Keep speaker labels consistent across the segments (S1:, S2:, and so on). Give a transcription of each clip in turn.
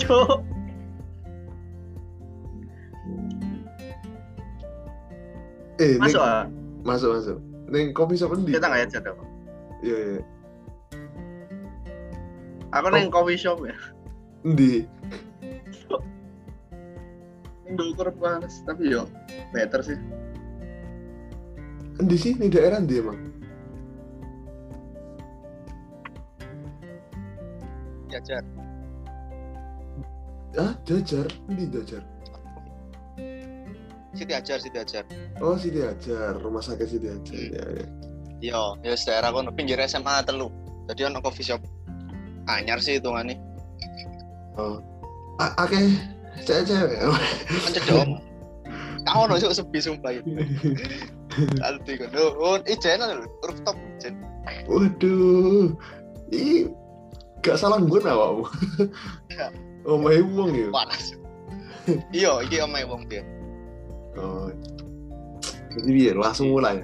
S1: Cuk.
S2: Eh,
S1: Masuk ah.
S2: masuk masuk. Neng kopi shop endi?
S1: Kita nggak ya jadwal.
S2: Iya iya.
S1: Aku neng coffee shop ya.
S2: Endi?
S1: Neng ukur panas, tapi yo better sih.
S2: Endi sih ning daerah endi emang?
S3: Jajar.
S2: Ah, Jajar. Endi Jajar?
S3: Siti Ajar, Siti Ajar.
S2: Oh, Siti Ajar, rumah sakit Siti Ajar.
S3: Hmm.
S2: Ya, ya.
S3: Yo, ya daerah kono pinggir SMA telu. Jadi ono coffee shop. Anyar sih hitungane.
S2: Oh. A- Akeh cewek-cewek.
S3: Cedok. Kau ono sih sepi sumpah itu. Alti kono. Oh, ijen lho, rooftop ijen.
S2: Waduh. Ih, gak salah gue awakmu. Oh, mahe wong ya.
S3: Panas. Iya, iki omahe wong dia.
S2: Oh. Jadi biar langsung mulai.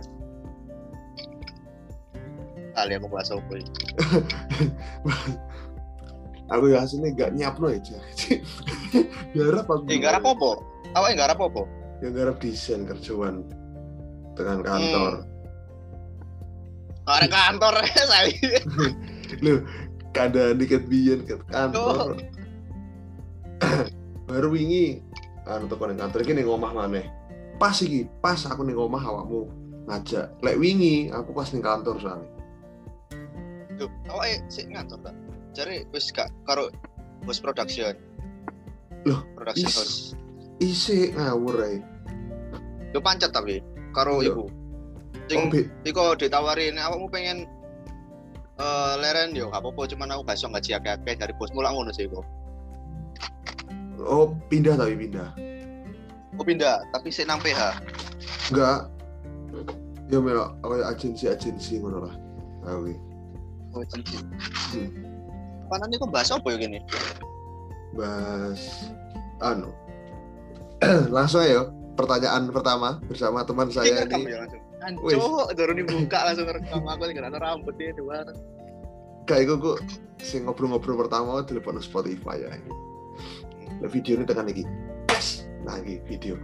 S3: Kali aku bahas opo.
S2: Aku ya aslinya gak nyiapno aja. Garap aku.
S3: Eh, garap apa? Awake garap apa?
S2: Yang garap desain kerjaan dengan kantor.
S3: Ada kantor saya.
S2: Loh, keadaan dikit biyen ke kantor. Baru wingi anu teko ning kantor iki ning omah maneh. Pas iki, pas aku ning omah awakmu ngajak. Lek wingi aku pas ning kantor soalnya.
S3: Tuh, awake sik ngantor ta. Jare wis gak karo bos production.
S2: Loh,
S3: production
S2: is-
S3: house.
S2: Isik ngawur ae.
S3: Yo pancet tapi karo
S2: Iya.
S3: ibu.
S2: Oh,
S3: Sing Iko ditawarin, awakmu pengen eh leren yo, gak apa-apa cuman aku gak iso gaji akeh-akeh dari bosmu lah ngono sih kok.
S2: Oh, pindah tapi pindah.
S3: Aku pindah, tapi sik nang PH.
S2: Enggak. Ya melok kayak agensi-agensi ngono lah. Aku iki.
S3: Oh, cici.
S2: Hmm.
S3: Panan iku bahas apa yo gini?
S2: Bahas anu. langsung ayo pertanyaan pertama bersama teman saya ini.
S3: ya. Ancuk, dorong dibuka langsung rekam aku lagi ada rambut dia dua.
S2: Kayak iku kok sing ngobrol-ngobrol pertama telepon Spotify ya. Video ini tekan lagi. Yes. Nah, ini video.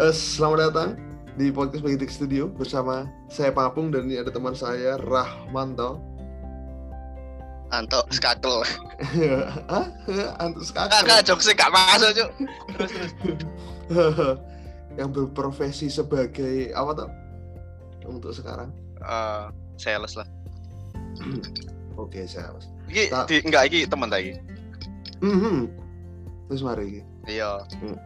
S2: Eh, selamat datang di podcast Magic Studio bersama saya Papung dan ini ada teman saya Rahmanto.
S3: Anto skakel.
S2: Hah? Antus
S3: Kakak
S2: kakak.
S3: jokes gak masuk, Cuk. Terus terus.
S2: yang berprofesi sebagai apa tuh untuk sekarang?
S3: Eh, sales lah.
S2: Oke, saya.
S3: Iki
S2: Tak-
S3: di, enggak iki teman lagi.
S2: Terus mari iki.
S3: Iya.
S2: Hmm.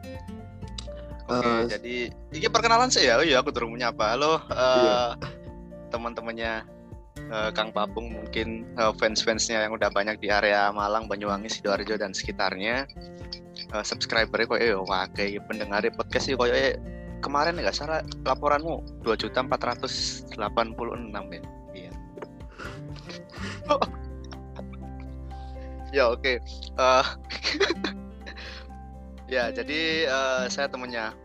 S3: Oke,
S2: Eh,
S3: jadi ini perkenalan sih ya. Oh iya, aku turun menyapa. Halo, eh,
S2: Iya.
S3: teman-temannya eh, Kang Papung mungkin eh, fans-fansnya yang udah banyak di area Malang, Banyuwangi, sidoarjo dan sekitarnya. Eh, subscribernya kok ya wakai pendengar podcast sih koyo kemarin nggak salah laporanmu dua juta empat ratus delapan puluh enam ya. Iya. ya oke. Eh, ya jadi eh, saya temennya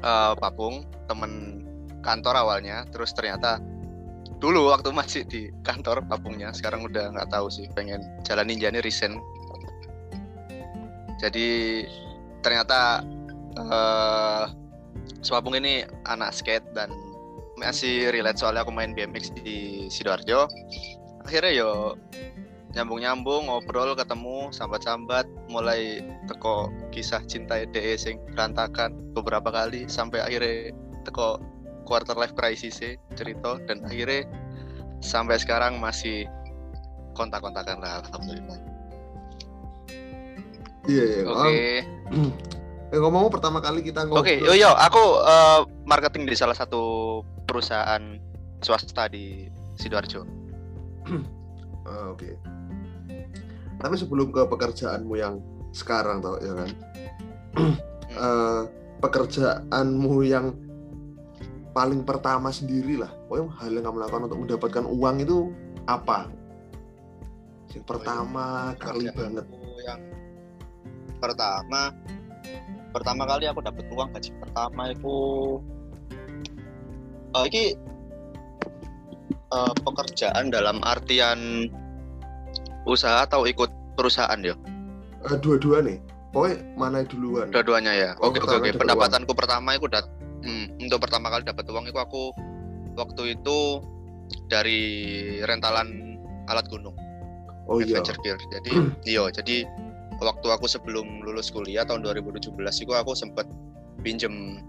S3: eh, Papung, temen kantor awalnya, terus ternyata dulu waktu masih di kantor Papungnya, sekarang udah nggak tahu sih, pengen jalan ninjanya resign. Jadi ternyata eh Papung ini anak skate dan masih relate soalnya aku main BMX di sidoarjo. Akhirnya yo nyambung-nyambung ngobrol ketemu sambat-sambat mulai teko kisah cinta DE sing berantakan beberapa kali sampai akhirnya teko quarter life crisis sih cerita dan akhirnya sampai sekarang masih kontak-kontakan lah alhamdulillah.
S2: Iya, iya.
S3: Oke.
S2: Oh, eh, ngomong pertama kali kita ngobrol.
S3: Oke, yo yo aku eh, marketing di salah satu perusahaan swasta di Sidoarjo.
S2: Ah, Oke. Tapi sebelum ke pekerjaanmu yang sekarang tau ya kan. Eh, pekerjaanmu yang paling pertama sendiri lah. Pokoknya hal yang kamu lakukan untuk mendapatkan uang itu apa? Yang pertama kali
S3: Kerjaan
S2: banget.
S3: yang pertama pertama kali aku dapat uang gaji pertama itu eh ini eh, pekerjaan dalam artian usaha atau ikut perusahaan ya
S2: Eh, dua-dua nih. Pokoknya mana duluan?
S3: dua-duanya ya? Oke oke oke.
S2: dapat
S3: pendapatanku pertama itu dat hmm, untuk pertama kali dapat uang itu aku waktu itu dari rentalan alat gunung.
S2: Oh iya.
S3: adventure gear. Jadi iya jadi waktu aku sebelum lulus kuliah tahun 2017 itu aku sempet pinjem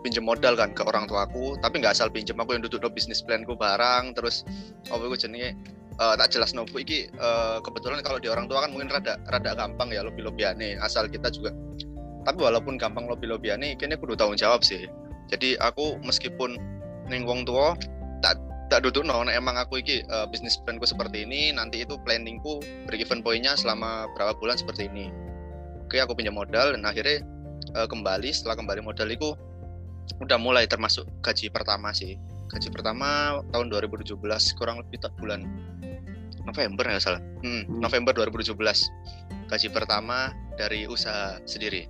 S3: pinjem modal kan ke orang tua aku. Tapi nggak asal pinjem aku yang duduk bisnis planku barang terus apa itu jenenge eh, tak jelas nopo iki eh, kebetulan kalau di orang tua kan mungkin rada rada gampang ya lebih lebihannya asal kita juga tapi walaupun gampang lebih lebihannya kayaknya kudu tanggung jawab sih. Jadi aku meskipun ning wong tua tak tak duduk no nek emang aku iki eh, bisnis planku seperti ini nanti itu planningku break even pointnya selama berapa bulan seperti ini. Oke aku pinjam modal dan akhirnya eh, kembali. Setelah kembali modal itu udah mulai termasuk gaji pertama sih. Gaji pertama tahun 2017 kurang lebih tak bulan November nggak salah Hmm,
S2: Hmm.
S3: November 2017 gaji pertama dari usaha sendiri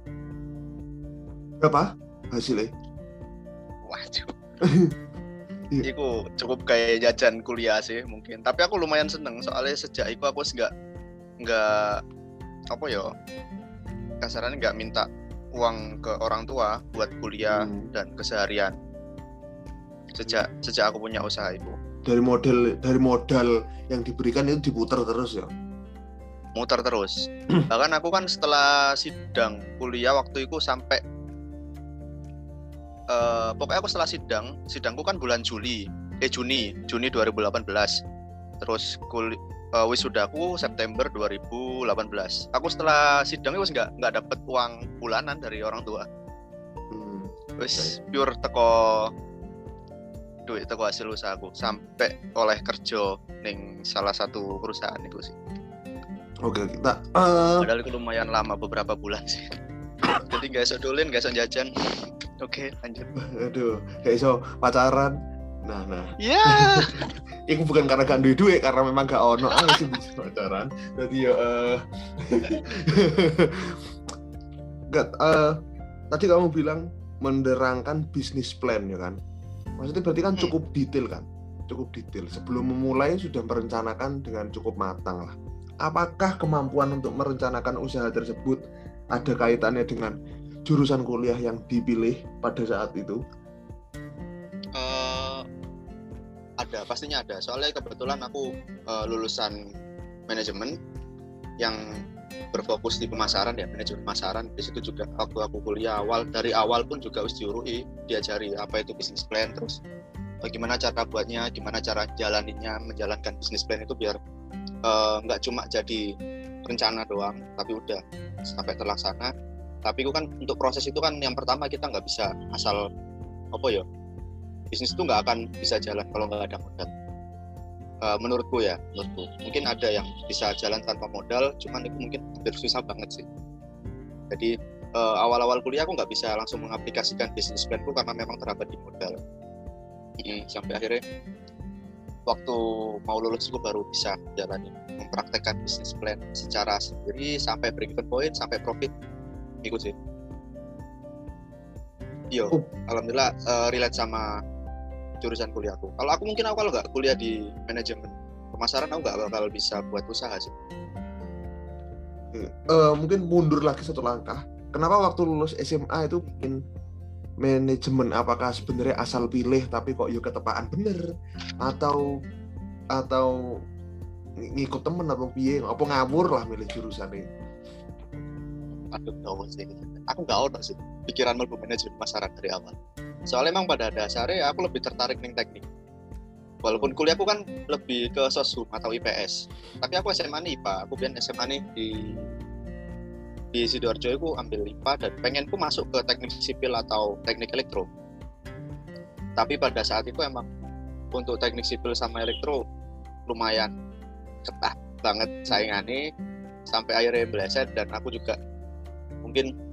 S2: Berapa hasilnya?
S3: waduh
S2: Iya.
S3: Iku cukup kayak jajan kuliah sih mungkin. Tapi aku lumayan seneng soalnya sejak itu aku nggak nggak apa ya kasarannya nggak minta uang ke orang tua buat kuliah
S2: Hmm.
S3: dan keseharian. Sejak sejak aku punya usaha itu
S2: Dari model dari modal yang diberikan itu diputar terus ya.
S3: muter terus. Bahkan aku kan setelah sidang kuliah waktu itu sampai eh pokoknya aku setelah sidang, sidangku kan bulan Juli, eh Juni, Juni 2018. Terus kul eh, wisudaku September 2018. Aku setelah sidang itu nggak nggak dapet uang bulanan dari orang tua.
S2: Hmm.
S3: Wis pure teko duit teko hasil usahaku sampai oleh kerja ning salah satu perusahaan itu sih.
S2: Oke, kita eh,
S3: Padahal itu lumayan lama beberapa bulan sih. Jadi nggak iso dolin, nggak iso jajan. Oke, lanjut.
S2: aduh, kayak iso pacaran. Nah, nah.
S3: Ya.
S2: Itu bukan karena gak duit duit, karena memang gak ono ah sih bisa pacaran. Jadi ya eh Gak, eh, tadi kamu bilang menerangkan bisnis plan ya kan? Maksudnya berarti kan cukup detail kan? Cukup detail. Sebelum memulai sudah merencanakan dengan cukup matang lah. Apakah kemampuan untuk merencanakan usaha tersebut ada kaitannya dengan jurusan kuliah yang dipilih pada saat itu?
S3: Eh, ada, pastinya ada. Soalnya kebetulan aku eh, lulusan manajemen yang berfokus di pemasaran ya, manajemen pemasaran. Di situ juga waktu aku kuliah awal dari awal pun juga harus diurui, diajari apa itu bisnis plan, terus bagaimana cara buatnya, gimana cara jalaninya, menjalankan bisnis plan itu biar eh, nggak cuma jadi rencana doang, tapi udah sampai terlaksana. Tapi itu kan untuk proses itu kan yang pertama kita nggak bisa asal apa ya bisnis itu nggak akan bisa jalan kalau nggak ada modal. Eh, menurutku ya, menurutku mungkin ada yang bisa jalan tanpa modal, cuman itu mungkin hampir susah banget sih. Jadi eh, awal-awal kuliah aku nggak bisa langsung mengaplikasikan bisnis planku karena memang terhambat di modal. Mm, sampai akhirnya waktu mau lulus aku baru bisa jalani mempraktekkan bisnis plan secara sendiri sampai break even point sampai profit itu sih. Yo,
S2: Oh.
S3: alhamdulillah eh, relate sama jurusan kuliahku. Kalau aku mungkin aku kalau nggak kuliah di manajemen pemasaran aku nggak bakal bisa buat usaha sih.
S2: Eh, mungkin mundur lagi satu langkah. Kenapa waktu lulus SMA itu bikin manajemen? Apakah sebenarnya asal pilih tapi kok yuk ketepaan bener? Atau atau ng- ngikut temen atau piye? Apa ngawur lah milih jurusan ini?
S3: Aduh, nggak sih. Aku nggak tahu sih pikiran mlebu manajemen pemasaran dari awal. Soalnya emang pada dasarnya aku lebih tertarik ning teknik. Walaupun kuliahku kan lebih ke sosum atau IPS. Tapi aku SMA nih IPA. Aku biar SMA nih di di Sidoarjo aku ambil IPA dan pengenku masuk ke teknik sipil atau teknik elektro. Tapi pada saat itu emang untuk teknik sipil sama elektro lumayan ketat banget saingannya sampai akhirnya meleset dan aku juga mungkin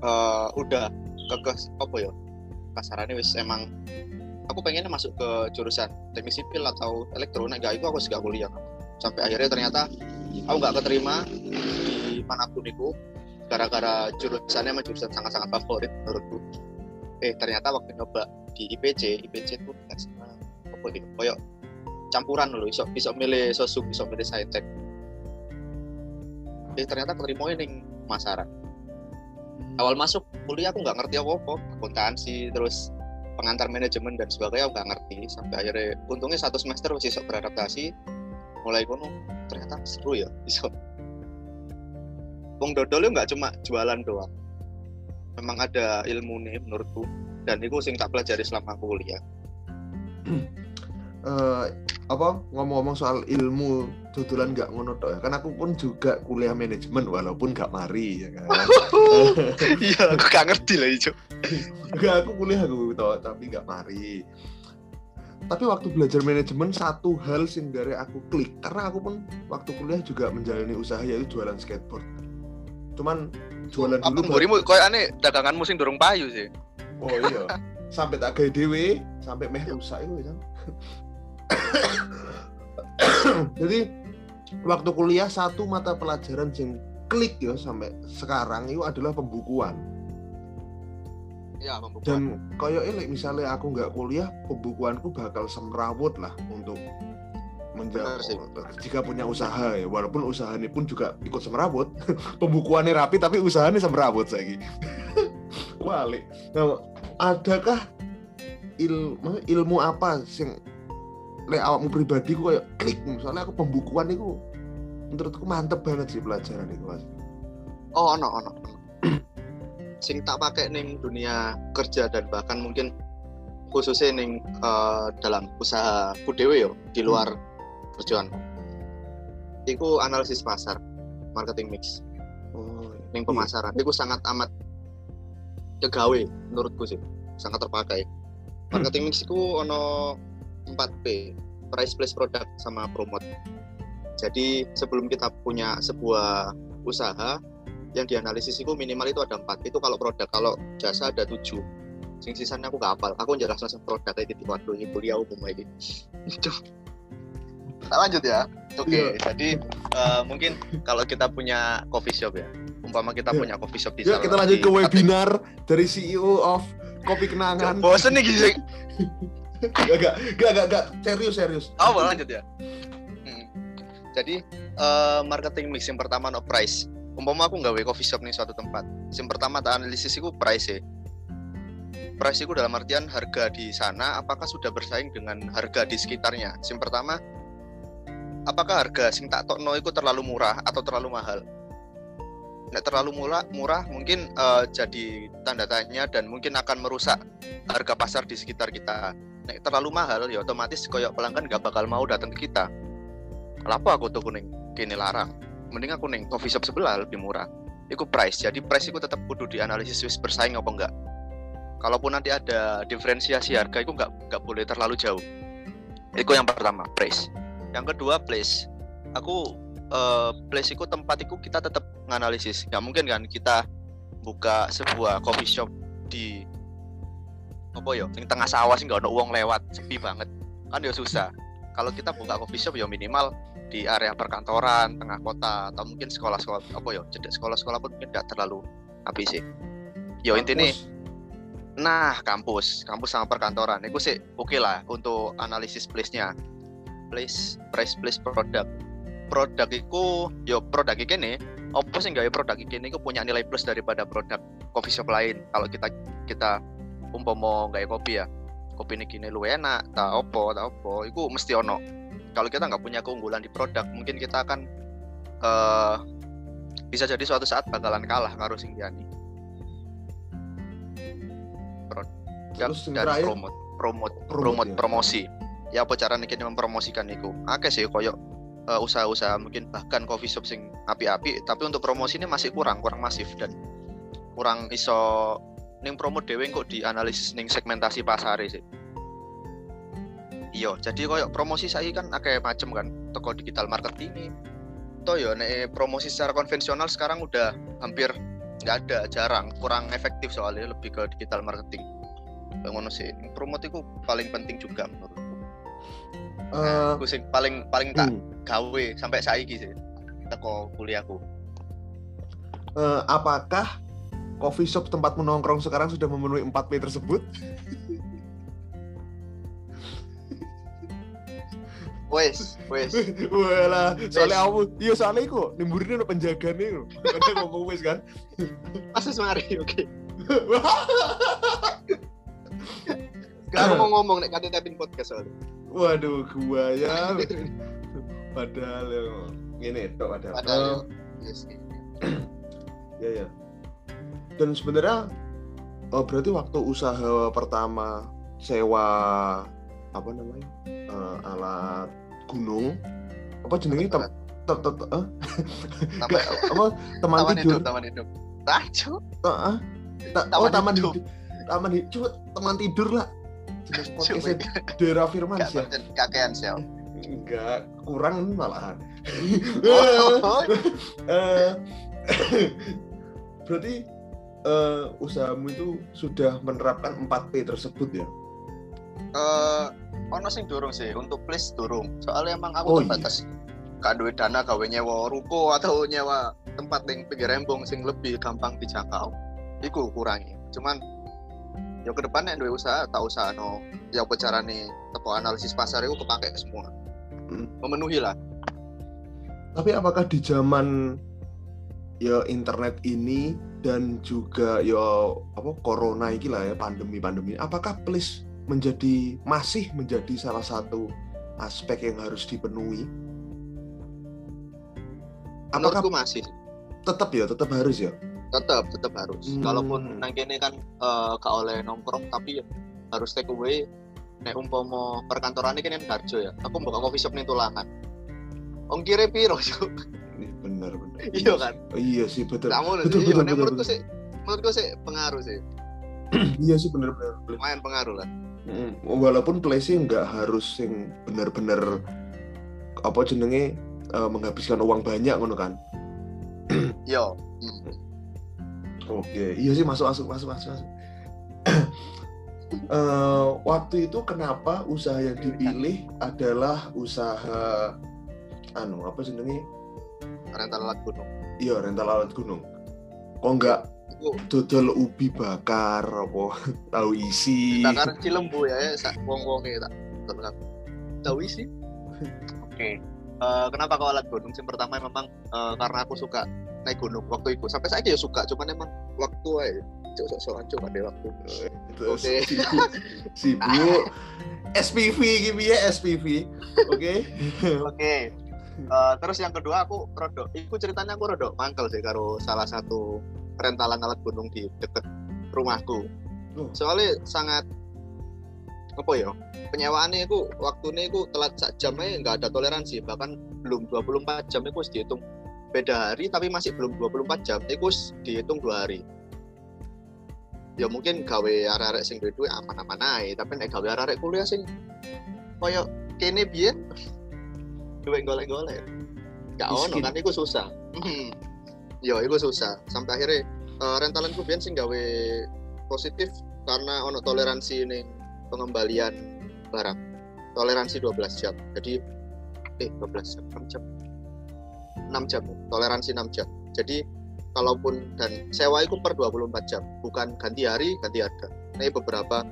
S3: eh, udah kekeh apa ya kasarannya wis emang aku pengennya masuk ke jurusan teknik sipil atau elektro. Nah gak itu aku juga kuliah. Sampai akhirnya ternyata aku nggak keterima di mana pun itu gara-gara jurusannya emang jurusan sangat-sangat favorit menurutku. Eh ternyata waktu nyoba di IPC IPC itu nggak sama apa gitu koyok campuran loh bisa bisa milih sosum bisa milih saintek. Eh ternyata keterima pemasaran
S2: Hmm.
S3: Awal masuk kuliah aku nggak ngerti apa-apa akuntansi terus pengantar manajemen dan sebagainya aku nggak ngerti. Sampai akhirnya untungnya satu semester masih sok beradaptasi. Mulai kono ternyata seru ya bisa. Wong dodol nggak cuma jualan doang. Memang ada ilmu nih menurutku. Dan itu sing tak pelajari selama kuliah.
S2: Eh, apa ngomong-ngomong soal ilmu dodolan nggak ngono ya. Kan aku pun juga kuliah manajemen walaupun nggak mari ya kan
S3: iya aku gak ngerti lah itu
S2: Enggak, aku kuliah aku tau, tapi nggak mari. Tapi waktu belajar manajemen satu hal sing dari aku klik karena aku pun waktu kuliah juga menjalani usaha yaitu jualan skateboard. Cuman jualan
S3: apa
S2: dulu baru-
S3: ngurimu koyo aneh daganganmu sing durung payu sih
S2: Oh iya. sampai tak gawe dhewe, sampai meh rusak itu kan. Jadi waktu kuliah satu mata pelajaran sing klik ya sampai sekarang itu adalah pembukuan.
S3: ya pembukuan.
S2: Dan koyo ini misalnya aku nggak kuliah pembukuanku bakal semrawut lah untuk
S3: sih.
S2: menjawab jika punya usaha ya. Walaupun usaha ini pun juga ikut semrawut pembukuannya rapi tapi usahanya semrawut saya walik. Nah, adakah ilmu ilmu apa sing le awakmu pribadi ku kayak klik? Misalnya aku pembukuan itu menurutku mantep banget sih pelajaran itu mas
S3: Oh, ono ono. Sing tak pakai ning dunia kerja dan bahkan mungkin khususnya ning eh, dalam usaha ku dhewe yo di luar kerjaan. Iku analisis pasar, marketing mix,
S2: oh
S3: ning pemasaran. Iku sangat amat kegawe menurutku sih, sangat terpakai. Marketing mix iku ono 4P, price place product sama promote. Jadi sebelum kita punya sebuah usaha yang dianalisis itu minimal itu ada empat itu kalau produk kalau jasa ada tujuh sing sisanya aku gak hafal aku jelas langsung produk kayak gitu waduh ini kuliah umum lagi itu tak lanjut ya oke
S2: Iya.
S3: jadi eh, mungkin kalau kita punya coffee shop ya umpama kita
S2: Iya.
S3: punya coffee shop di salah-
S2: kita lanjut
S3: di-
S2: ke webinar dari CEO of Kopi Kenangan.
S3: bosen nih gini
S2: Gak, gak, gak, gak, gak. serius, serius.
S3: Oh, lanjut ya. Jadi eh, marketing mix yang pertama no price. Umpama aku nggak coffee shop nih suatu tempat. Yang pertama tak analisis itu price ya. Price itu dalam artian harga di sana apakah sudah bersaing dengan harga di sekitarnya. Yang pertama apakah harga sing tak tokno itu terlalu murah atau terlalu mahal? Nek terlalu murah, murah mungkin eh, jadi tanda tanya dan mungkin akan merusak harga pasar di sekitar kita nek terlalu mahal ya otomatis koyok pelanggan gak bakal mau datang ke kita Kenapa aku tuh kuning? Kini larang. Mending aku neng coffee shop sebelah lebih murah. Itu price. Jadi price itu tetap kudu dianalisis wis bersaing apa enggak. Kalaupun nanti ada diferensiasi harga itu nggak nggak boleh terlalu jauh. Itu yang pertama price yang kedua place. Aku eh, place itu tempat itu kita tetap nganalisis. Nggak mungkin kan kita buka sebuah coffee shop di apa ya sing tengah sawah sih nggak ada uang lewat sepi banget. Kan ya susah kalau kita buka coffee shop ya minimal di area perkantoran tengah kota atau mungkin sekolah-sekolah apa ya cedek sekolah-sekolah pun mungkin nggak terlalu api sih. Yo intinya nah kampus kampus sama perkantoran. Itu sih oke lah untuk analisis place-nya. Place price place produk. Produk itu yo produk iki nih opo sih nggak produk iki ini punya nilai plus daripada produk coffee shop lain. Kalau kita kita umpama nggak kopi ya kopi ini kini lu enak tak opo tak opo. Itu mesti ono. Kalau kita nggak punya keunggulan di produk mungkin kita akan eh bisa jadi suatu saat bakalan kalah karo sing liyane produk
S2: Terus
S3: dan
S2: terakhir,
S3: promote promote
S2: Promote,
S3: promote
S2: ya.
S3: promosi. Ya apa caranya kita mempromosikan itu akeh sih koyo eh, usaha-usaha mungkin bahkan coffee shop sing api-api tapi untuk promosi ini masih kurang kurang masif dan kurang iso ning promo dhewe kok dianalisis ning segmentasi pasar sih. Iya jadi koyo promosi saya kan akeh macem kan toko digital marketing. Toh yo nek promosi secara konvensional sekarang udah hampir nggak ada jarang kurang efektif soalnya lebih ke digital marketing. Ngono sih promote itu paling penting juga menurutku.
S2: Eh,
S3: aku sing paling paling tak
S2: hmm,
S3: gawe sampai saiki sih teko kuliahku.
S2: Eh, apakah coffee shop tempat menongkrong sekarang sudah memenuhi 4P tersebut?
S3: Wes, wes.
S2: Walah, soalnya aku, iya soalnya iku nimburine ono penjagane lho. Kan ngomong wis kan.
S3: Pas mari, oke. Sekarang mau ngomong nek kate taping podcast soalnya.
S2: Waduh, gua ya. Padahal ngene tok padahal.
S3: Padahal yes.
S2: ya ya. Dan sebenarnya oh berarti waktu usaha pertama sewa apa namanya? eh, alat gunung apa jenenge tem, te, te, te, eh? Apa teman
S3: taman
S2: tidur
S3: hidup, taman hidup. Tacu.
S2: Ta- ah? Ta-
S3: Taman
S2: oh taman
S3: hidup.
S2: hidup taman hidup teman tidur lah jenis podcastnya Dera Firman
S3: berten kakean sih.
S2: enggak kurang malahan
S3: Oh,
S2: Eh, berarti eh, usahamu itu sudah menerapkan 4P tersebut ya?
S3: Ono sing durung sih untuk please durung. Soalnya emang aku
S2: Oh, iya.
S3: terbatas gak duit dana gawe nyewa ruko atau nyewa tempat yang pinggir rembong sing lebih gampang dijangkau. Iku kurangi. Cuman ya ke depannya duwe usaha tak usah no ya apa carane? Teko analisis pasar itu kepake semua.
S2: Hmm.
S3: memenuhi lah.
S2: Tapi apakah di zaman ya internet ini dan juga ya apa corona ini lah ya pandemi pandemi. Apakah please menjadi masih menjadi salah satu aspek yang harus dipenuhi? Apakah
S3: menurutku masih.
S2: tetap ya tetap harus ya?
S3: Tetap tetap harus.
S2: Hmm.
S3: kalaupun nang kene kan gak oleh nongkrong tapi ya harus take away. Nek umpama perkantoran ini kan yang harjo ya aku buka coffee shop nih tulangan ongkirnya piro?
S2: Benar benar
S3: iya kan
S2: Oh, iya sih betul
S3: kamu
S2: betul,
S3: iya
S2: betul,
S3: nek
S2: betul,
S3: menurutku
S2: betul.
S3: sih menurutku sih pengaruh sih
S2: iya sih benar benar
S3: lumayan pengaruh lah
S2: Mm, walaupun place nggak harus yang benar-benar apa jenenge eh, menghabiskan uang banyak ngono kan
S3: yo Hmm.
S2: Oke, iya sih masuk masuk masuk masuk. masuk. Eh, waktu itu kenapa usaha yang dipilih adalah usaha anu apa jenenge?
S3: Rental alat gunung
S2: Iya rental alat gunung. Kok nggak
S3: itu
S2: dodol ubi bakar apa tahu isi?
S3: bakar cilembu ya ya sak wong wong tak tak tahu isi oke Eh, kenapa kau alat gunung sih pertama memang eh, karena aku suka naik gunung waktu itu sampai saya ya suka cuman emang waktu aja cok sok sokan cok ada waktu
S2: Itu
S3: Oke.
S2: sibuk, sibuk. SPV gitu ya SPV. Oke.
S3: Oke. Eh, terus yang kedua aku rodok, iku ceritanya aku rodok mangkel sih karo salah satu rentalan alat gunung di deket rumahku.
S2: Oh.
S3: Soalnya sangat apa ya? Penyewaannya itu waktunya itu telat sak jam aja nggak ada toleransi bahkan belum 24 jam itu dihitung beda hari tapi masih belum 24 jam itu dihitung dua hari ya mungkin gawe arek-arek sing duwe aman-aman ae tapi nek gawe arek-arek kuliah sing koyo kene biyen duit golek-golek. Gak ono kan? Iku susah. Yo iku susah. Sampai akhirnya eh, rentalan ku biyen sing gawe positif karena ono toleransi ning pengembalian barang. Toleransi 12 jam. Jadi eh 12 jam 6 jam. 6 jam toleransi 6 jam. Jadi kalaupun dan sewa itu per 24 jam. Bukan ganti hari ganti harga. Ini beberapa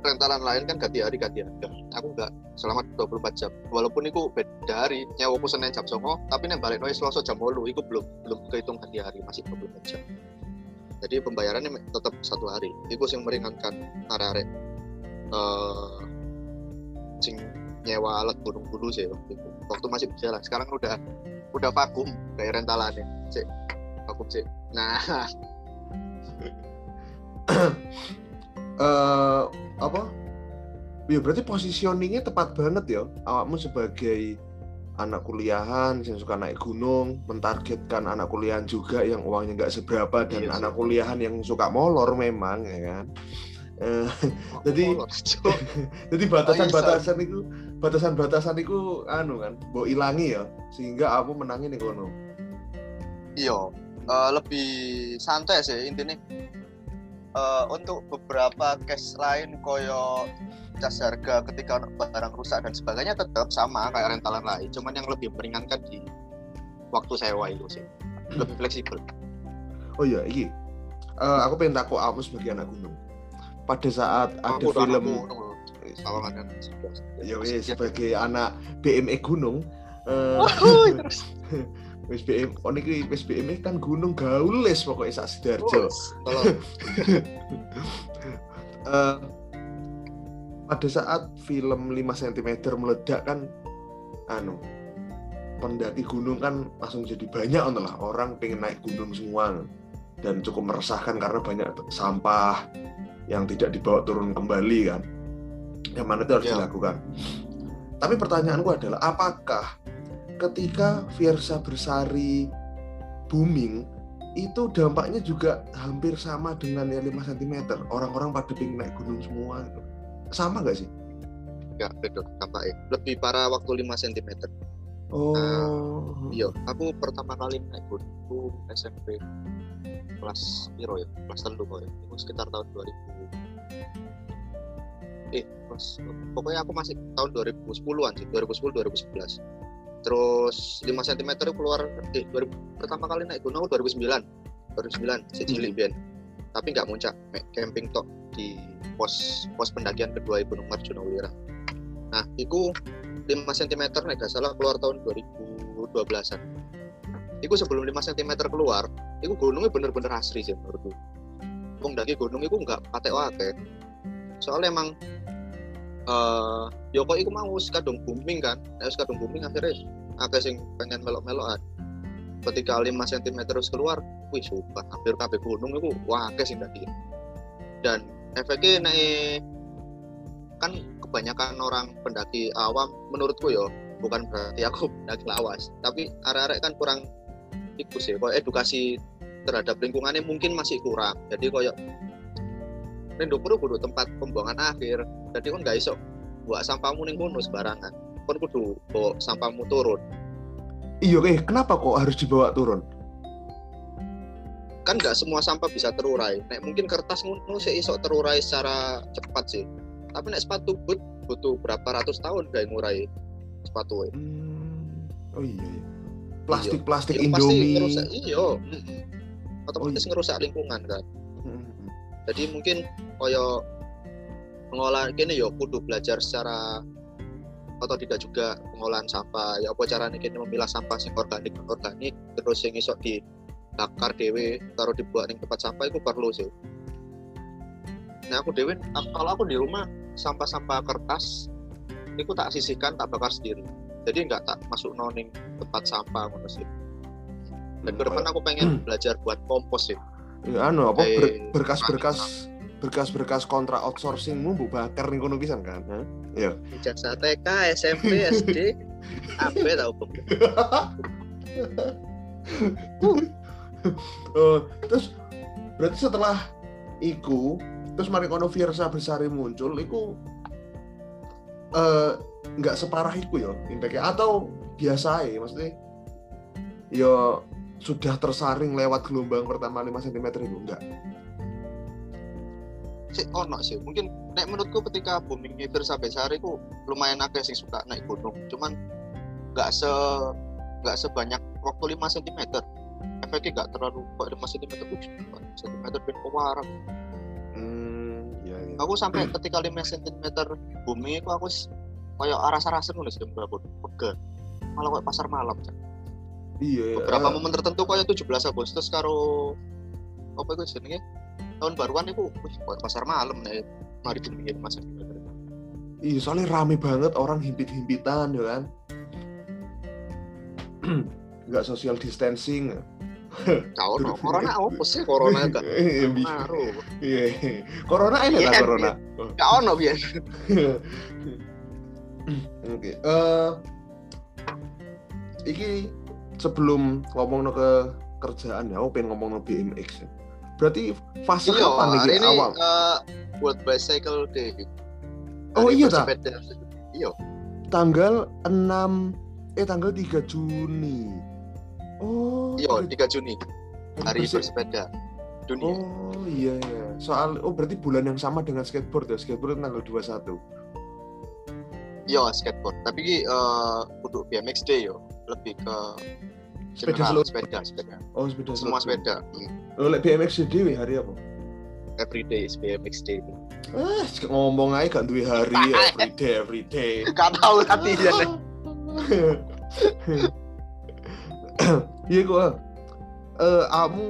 S3: rentalan lain kan ganti hari ganti harga. Aku enggak selama 24 jam. Walaupun itu beda hari nyewa aku senin jam songo tapi nih balik noise selasa jam 8 itu belum belum kehitung ganti hari masih 24 jam. Jadi pembayarannya tetap satu hari. Itu yang meringankan arek-arek eh sing nyewa alat gunung dulu sih waktu itu. Waktu masih berjalan sekarang udah udah vakum kayak rentalannya. Cek vakum cek. Nah
S2: eh apa? Ya berarti positioningnya tepat banget ya. Awakmu sebagai anak kuliahan yang suka naik gunung, mentargetkan anak kuliahan juga yang uangnya nggak seberapa dan
S3: Iya
S2: anak kuliahan yang suka molor memang ya kan. Eh, Jadi-
S3: molor,
S2: jadi batasan-batasan itu batasan-batasan itu anu kan, mbok ilangi ya sehingga aku menangin nih kono.
S3: iya eh, lebih santai sih intinya Eh, untuk beberapa case lain koyo cas harga ketika barang rusak dan sebagainya tetap sama kayak rentalan lain cuman yang lebih meringankan di waktu sewa itu sih lebih fleksibel
S2: Oh iya, iki. Eh, aku pengen takut kamu sebagai anak gunung. Pada saat ada
S3: Aku
S2: film.
S3: Sawangan.
S2: Ya sebagai anak BME gunung eh
S3: Wuh, terus.
S2: wis BM on iki wis BME kan gunung gaules pokoknya sak Sidoarjo.
S3: Tolong.
S2: Eh, pada saat film 5 cm meledak kan anu pendaki gunung kan langsung jadi banyak lah orang pengen naik gunung semua dan cukup meresahkan karena banyak sampah yang tidak dibawa turun kembali kan yang mana itu harus
S3: Ya.
S2: dilakukan tapi pertanyaanku adalah apakah ketika Fiersa Bersari booming itu dampaknya juga hampir sama dengan yang 5 cm orang-orang pada pengen naik gunung semua gitu. sama nggak sih
S3: Enggak, beda tampaknya. Lebih parah waktu 5 cm.
S2: oh
S3: Iya, aku pertama kali naik gunung SMP kelas piro ya? Kelas telu kok ya. Itu sekitar tahun 2000. Eh, kelas pokoknya aku masih tahun 2010-an sih, 2010 2011. Terus 5 cm itu keluar eh 2000, pertama kali naik gunung aku 2009. 2009 si cilik biyen. Tapi nggak muncak, camping tok di pos pos pendakian kedua Gunung Marjuna Wira. Nah, itu 5 cm nek gak salah keluar tahun 2012-an. Iku sebelum 5 cm keluar, iku gunungnya bener-bener asri sih menurutku. Wong daki gunung iku enggak patek wake. Soalnya emang eh yo kok iku mau kadung booming kan. Nek kadung booming akhirnya akeh sing pengen melok-melokan. Ketika 5 cm terus keluar, wih sumpah hampir kabeh gunung iku wah akeh sing daki. Dan efeknya nek kan kebanyakan orang pendaki awam menurutku yo bukan berarti aku pendaki lawas tapi arek-arek kan kurang iku sih kok edukasi terhadap lingkungannya mungkin masih kurang jadi koyo Rendo perlu kudu tempat pembuangan akhir. Jadi kan gak iso buat sampahmu ning kono sembarangan. Kon kudu bawa sampahmu turun.
S2: Iya eh kenapa kok harus dibawa turun?
S3: Kan nggak semua sampah bisa terurai. Nek mungkin kertas ngono sih iso terurai secara cepat sih. Tapi nek sepatu boot butuh berapa ratus tahun gak ngurai sepatu e.
S2: Hmm, oh iya, iya. plastik plastik
S3: pasti
S2: Indomie.
S3: ngerusak iya. Mm-mm. otomatis ngerusak lingkungan kan.
S2: Hmm,
S3: jadi mungkin koyo pengolahan kini yo kudu belajar secara atau tidak juga pengolahan sampah. Ya apa caranya kini memilah sampah sing organik non organik terus yang iso dibakar dewe taruh dibuat di tempat sampah itu perlu sih. Nah aku dewe kalau aku di rumah sampah-sampah kertas itu tak sisihkan tak bakar sendiri. Jadi nggak tak masuk noning tempat sampah ngono sih. Dan ke depan aku pengen belajar buat kompos sih
S2: Ya, anu apa
S3: Eh,
S2: ber- berkas-berkas berkas-berkas kontrak outsourcingmu mbok bakar ning kono pisan kan? Iya.
S3: ijazah TK, SMP, SD, AB tau Bung.
S2: Oh, terus berarti setelah iku terus mari kono Fiersa Besari muncul iku eh nggak separah iku ya impactnya atau biasa ya maksudnya ya sudah tersaring lewat gelombang pertama 5 cm itu enggak
S3: Sih ono sih. Mungkin nek menurutku ketika boomingnya Firsa Besari ku lumayan akeh sing suka naik gunung. Cuman nggak se nggak sebanyak waktu 5 cm. Efeknya nggak terlalu kok 5 cm uj, 5 cm ben kewarang.
S2: hmm iya iya
S3: Aku sampai ketika 5 cm booming itu aku kayak aras-arasan nulis jam berapa pega. Malah kayak pasar malam. Cak.
S2: Iya
S3: beberapa
S2: eh,
S3: momen tertentu kayak 17 Agustus karo apa itu jenenge tahun baruan itu wih buat pasar malam nih mari booming mas
S2: Iya, soalnya rame banget orang himpit-himpitan, ya kan? Nggak social distancing.
S3: kau no corona apa sih corona gak
S2: Iya,
S3: ngaruh
S2: iya. Corona ini lah
S3: Iya,
S2: corona.
S3: kau no biar
S2: Oke. eh iki sebelum ngomong ke kerjaan ya, aku pengen ngomong BMX. ya. Berarti fase
S3: iya
S2: kapan nih
S3: ini
S2: awal?
S3: eh, World Bicycle Day
S2: Oh,
S3: Hari
S2: iya, tak?
S3: bersepeda. iya
S2: Tanggal 6 eh tanggal 3 Juni. Oh.
S3: iya
S2: 3
S3: 3 Juni hari
S2: berse-
S3: bersepeda dunia
S2: Oh iya iya. Soal oh berarti bulan yang sama dengan skateboard ya. Skateboard tanggal 21.
S3: iya skateboard tapi eh untuk BMX Day yo lebih ke
S2: Sepeda
S3: general, sepeda sepeda
S2: Oh sepeda
S3: semua sepeda Hmm.
S2: Oh lek BMX dewe hari apa?
S3: everyday is BMX day.
S2: Eh, ngomong aja gak duwe hari ya, everyday, everyday.
S3: Gak tahu latihan.
S2: Iya kok. Eh, kamu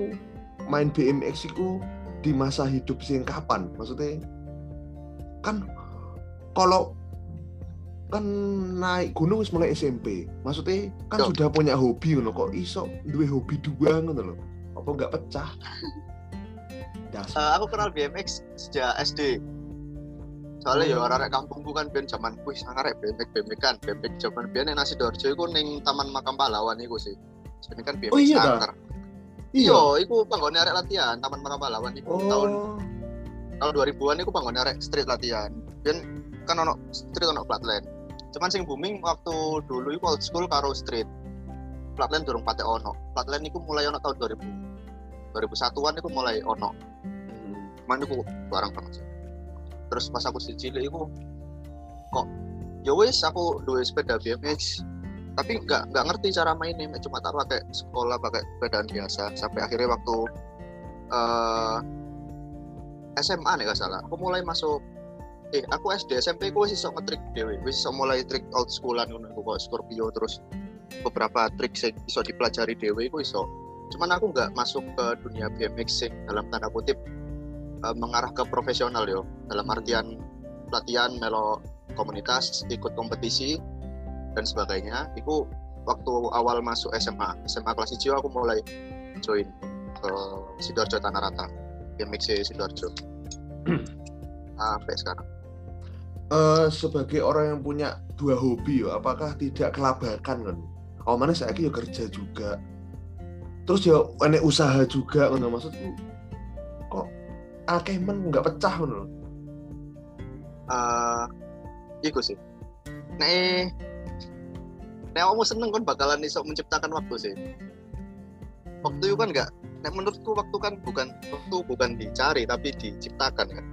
S2: main BMX itu di masa hidup sing kapan? Maksudnya kan kalau kan naik gunung wis mulai SMP. Maksudnya kan
S3: Yo.
S2: sudah punya hobi ngono kok iso duwe hobi dua ngono loh. Apa nggak pecah? Dasar.
S3: Eh, aku kenal BMX sejak SD. Soalnya ya orang-orang kampungku kan ben zaman wih sangar BMX BMX kan BMX zaman biyen yang nasi Dorjo iku ning Taman Makam Pahlawan iku sih. Jadi kan BMX
S2: Oh, iya,
S3: sangar. Iya, iku panggone arek latihan Taman Makam Pahlawan iku tahun
S2: Oh.
S3: tahun 2000-an iku panggone arek street latihan. Ben kan ono street ono flatland. Cuman sing booming waktu dulu iku old school karo street. Flatland durung patek ono. Flatland iku mulai ono tahun 2000. 2001-an iku mulai ono.
S2: Hmm.
S3: cuman iku barang banget sih terus pas aku si cilik iku kok ya wis aku duwe sepeda BMX tapi nggak nggak ngerti cara mainnya cuma tak pakai sekolah pakai sepedaan biasa sampai akhirnya waktu eh SMA nih gak salah aku mulai masuk eh aku SD SMP aku wis iso ngetrik dewe wis iso mulai trik old schoolan ngono iku kok Scorpio terus beberapa trik sing iso dipelajari dewe iku iso. Cuman aku nggak masuk ke dunia BMX sing dalam tanda kutip eh, mengarah ke profesional yo. Dalam artian latihan melo komunitas ikut kompetisi dan sebagainya. Itu waktu awal masuk SMA SMA kelas 1 aku mulai join ke Sidoarjo Tanah Rata BMX Sidoarjo. Sampai sekarang
S2: eh sebagai orang yang punya dua hobi yo, apakah tidak kelabakan kan? Oh mana saya yo kerja juga, terus ya enek usaha juga ngono. Maksudku kok akeh men nggak pecah ngono.
S3: eh iku sih. Nek nek kamu seneng kan bakalan iso menciptakan waktu sih. Waktu itu kan enggak nek menurutku waktu kan bukan waktu bukan dicari tapi diciptakan kan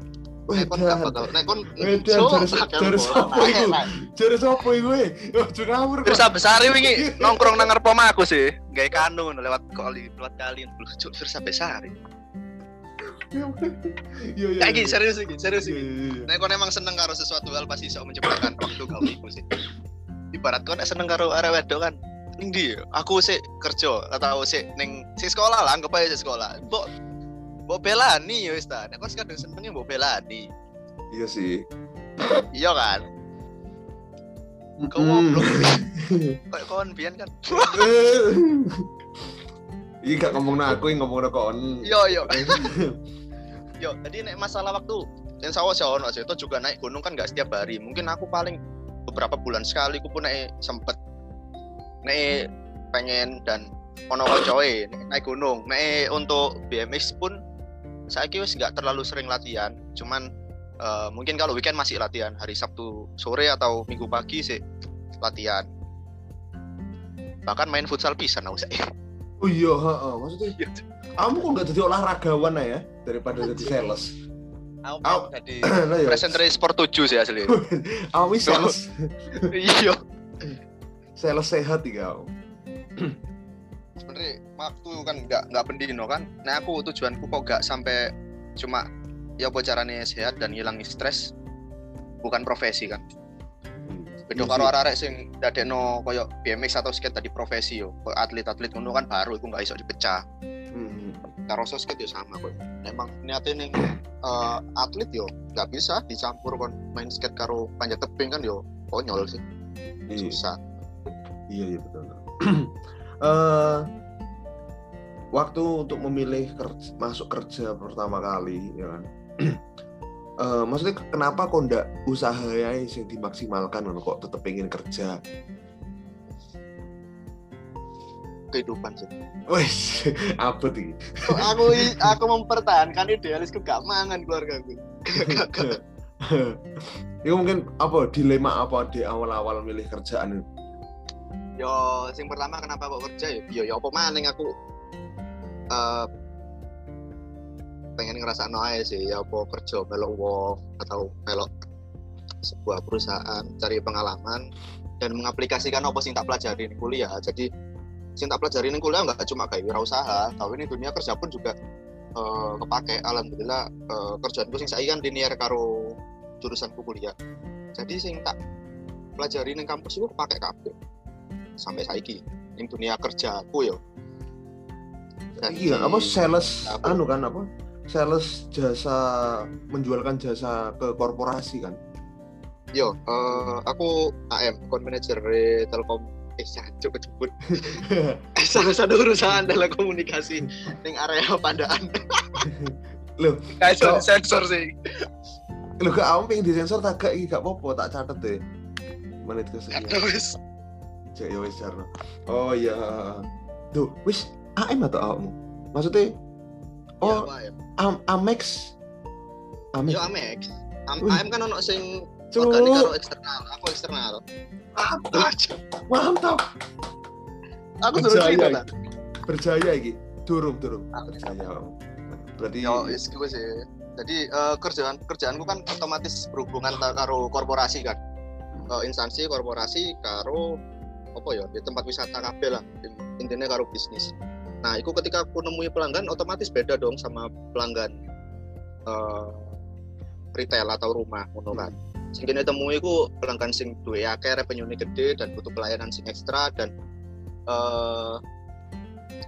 S3: So,
S2: jare sapa iku? Jare sapa iku? ngawur.
S3: Firsa besar wingi nongkrong nang ngarep aku sih gawe kanu lewat kali lewat kali lho cuk Firsa besar
S2: Iya iya.
S3: kayak gini serius iki serius
S2: Iya,
S3: iki
S2: iya, iya.
S3: Nek kon emang seneng karo sesuatu hal pasti iso menciptakan waktu gawe iku sih. Ibarat kon seneng karo arek wedok kan ning ndi ya? aku sih kerja atau sih ning si sekolah lah anggap aja sekolah. Mbok mbok belani ya wis ta. Nek kon kadang senengnya mbok belani.
S2: Iya sih.
S3: Iya kan? Kau goblok. Kayak kon biyen kan.
S2: Iya gak ngomong aku, yang ngomong kon.
S3: Iya iya. Yo, jadi nek masalah waktu yang sawah sih ono sih itu juga naik gunung kan nggak setiap hari. Mungkin aku paling beberapa bulan sekali aku pun naik sempet naik pengen dan ono kocoe naik gunung. Naik untuk BMX pun saya kira nggak terlalu sering latihan. Cuman eh, mungkin kalau weekend masih latihan hari Sabtu sore atau Minggu pagi sih latihan. Bahkan main futsal pisan aku saya.
S2: Oh iya, heeh. Maksudnya kamu kok nggak jadi olahragawan ya daripada jadi sales?
S3: Aku jadi
S2: Lah ya.
S3: presenter sport 7 sih asli.
S2: Kamu ini sales
S3: Iya.
S2: sales sehat ya kau.
S3: sebenarnya waktu kan nggak nggak pendino kan. Nah aku tujuanku kok nggak sampai cuma ya apa caranya sehat dan hilang stres bukan profesi kan. Beda
S2: Iya
S3: karo
S2: sih.
S3: arek sing dadekno koyo BMX atau skate tadi profesi yo. Atlet-atlet ngono kan baru iku nggak iso dipecah.
S2: Hmm.
S3: karo skate yo sama kok emang niatnya ning eh, atlet yo nggak bisa dicampur kon main skate karo panjat tebing kan yo konyol sih.
S2: Iya,
S3: susah.
S2: Iya, iya betul. Eh, waktu untuk memilih kerja, masuk kerja pertama kali, ya kan? Eh, maksudnya kenapa kok ndak usahanya yang dimaksimalkan kok tetep pengen kerja?
S3: kehidupan sih
S2: Wes, apa sih?
S3: Aku aku mempertahankan idealisku gak mangan keluarga gue
S2: Itu mungkin apa dilema apa di awal-awal milih kerjaan itu?
S3: yo sing pertama kenapa kok kerja ya yo yo apa maning aku eh pengen ngerasa aja sih ya apa kerja melok wong atau melok sebuah perusahaan cari pengalaman dan mengaplikasikan apa sing tak pelajari di kuliah. Jadi sing tak pelajari di kuliah nggak cuma kayak wirausaha tapi ini dunia kerja pun juga eh, kepake. Alhamdulillah eh, kerjaanku sing saiki kan linear karo jurusanku kuliah. Jadi sing tak pelajari ning kampus itu kepake kabeh. Sampai saiki ning dunia kerjaku yo. Dan
S2: iya
S3: di-
S2: apa sales
S3: apa?
S2: anu kan apa sales jasa menjualkan jasa ke korporasi kan
S3: Yo, eh, aku AM, account manager di Telkom. Eh, jancuk kejebut. Eh, salah satu perusahaan telekomunikasi ning area Pandaan.
S2: Loh, kok-
S3: sensor sih.
S2: lu gak aku pengen disensor tak gak gak apa-apa tak catet deh menit kesekian
S3: Terus
S2: Cek ya wis. Oh iya. Duh, wis AM atau awakmu? Maksudnya
S3: oh,
S2: oh Am Amex. Amex.
S3: yo Amex. Am
S2: Wih.
S3: AM kan ono sing
S2: Cuk,
S3: organik karo eksternal. Aku eksternal.
S2: mantap, mantap.
S3: Aku suruh
S2: Berjaya
S3: cerita. tak?
S2: Berjaya iki. Durung, durung.
S3: Ah,
S2: Berjaya. Berarti
S3: Yo, is gue sih. Jadi eh, kerjaan kerjaanku kan otomatis berhubungan ta- karo korporasi kan. Eh, instansi korporasi karo apa ya di tempat wisata kabeh lah In- intinya karo bisnis. Nah, itu ketika aku nemui pelanggan otomatis beda dong sama pelanggan eh, retail atau rumah ngono kan. Sing kene temui iku pelanggan sing duwe akeh revenue gede dan butuh pelayanan sing ekstra dan eh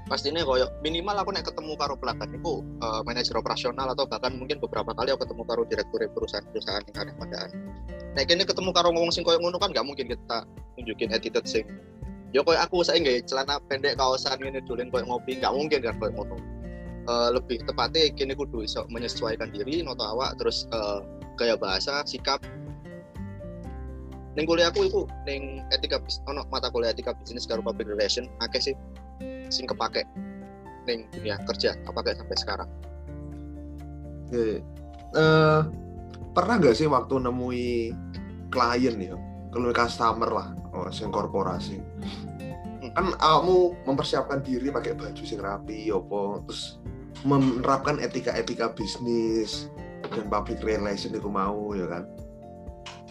S3: pastinya koyo minimal aku nek ketemu karo pelanggan itu eh, manajer operasional atau bahkan mungkin beberapa kali aku ketemu karo direktur perusahaan-perusahaan yang ada padaan. Nek kene ketemu karo ngomong sing koyo ngono kan gak mungkin kita nunjukin attitude sing yo koyo aku saya nggak celana pendek kaosan ini dolen koyo ngopi nggak mungkin kan koyo ngono. Eh, lebih tepatnya kini kudu iso menyesuaikan diri noto awak terus eh, gaya bahasa sikap Ning kuliahku iku ning etika bis ono mata kuliah etika bisnis karo public relation akeh sih sing kepake ning dunia kerja kepake sampai sekarang.
S2: Oke. Eh, pernah nggak sih waktu nemui klien ya, kalau customer lah, oh, sing korporasi. Kan kamu mempersiapkan diri pakai baju sing rapi, opo, terus menerapkan etika-etika bisnis dan public relation itu mau ya kan.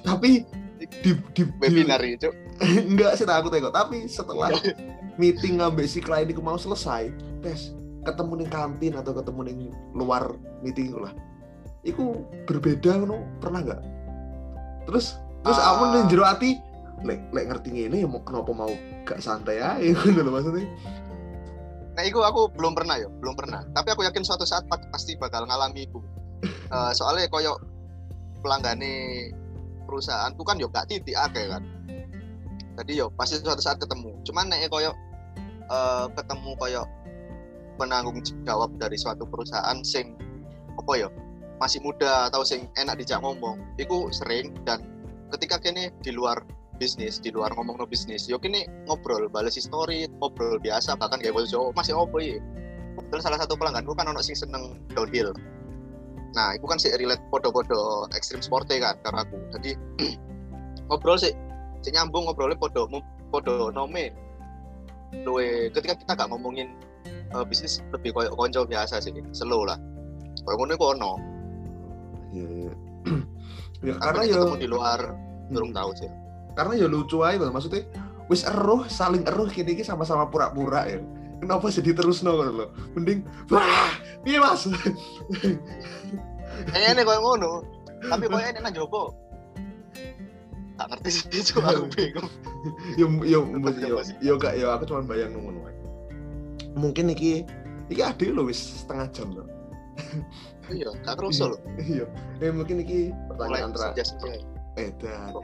S2: Tapi di, di, di
S3: Webinar itu.
S2: enggak sih tak aku tengok tapi setelah meeting ngambil si klien itu mau selesai tes ketemu nih kantin atau ketemu nih luar meeting itu lah itu berbeda no pernah nggak terus terus
S3: Ah.
S2: aku nih jero hati lek lek ngerti ini ya mau kenapa mau gak santai ya itu loh maksudnya
S3: Nah, itu aku belum pernah ya, belum pernah. Tapi aku yakin suatu saat pa- pasti bakal ngalami itu. Eh, soalnya koyo pelanggane perusahaanku kan yo gak titik akeh kan. Jadi yo pasti suatu saat ketemu. Cuman nek koyo eh, ketemu koyo penanggung jawab dari suatu perusahaan sing apa ya masih muda atau sing enak dijak ngomong itu sering dan ketika kini di luar bisnis di luar ngomong no bisnis. Yo kini ngobrol balas story ngobrol biasa bahkan kayak bojo masih opo ya terus salah satu pelangganku kan ono sing seneng downhill. Nah itu kan sih relate podo-podo ekstrim sportnya kan karena aku. Jadi ngobrol sih sih nyambung ngobrolnya podo podo nome. Luwe, ketika kita gak ngomongin eh, bisnis lebih koyo konco biasa sih slow lah. Koyo ngono iku ono.
S2: Iya, iya. ya,
S3: karena
S2: ya
S3: di luar belum
S2: Hmm.
S3: tahu sih
S2: karena ya lucu aja maksudnya wis eruh saling eruh kini sama sama pura-pura ya. Kenapa sedih terus no loh mending wah iya mas?
S3: Kayaknya nih koyo ngono. Tapi enak nang jopo gak ngerti sih itu aku bingung.
S2: Yo yo yo yo gak yo aku cuma bayang ngono mungkin iki iki adil lo wis setengah jam loh
S3: iya gak kerusuk loh
S2: iya. Eh, mungkin iki pertanyaan terakhir eh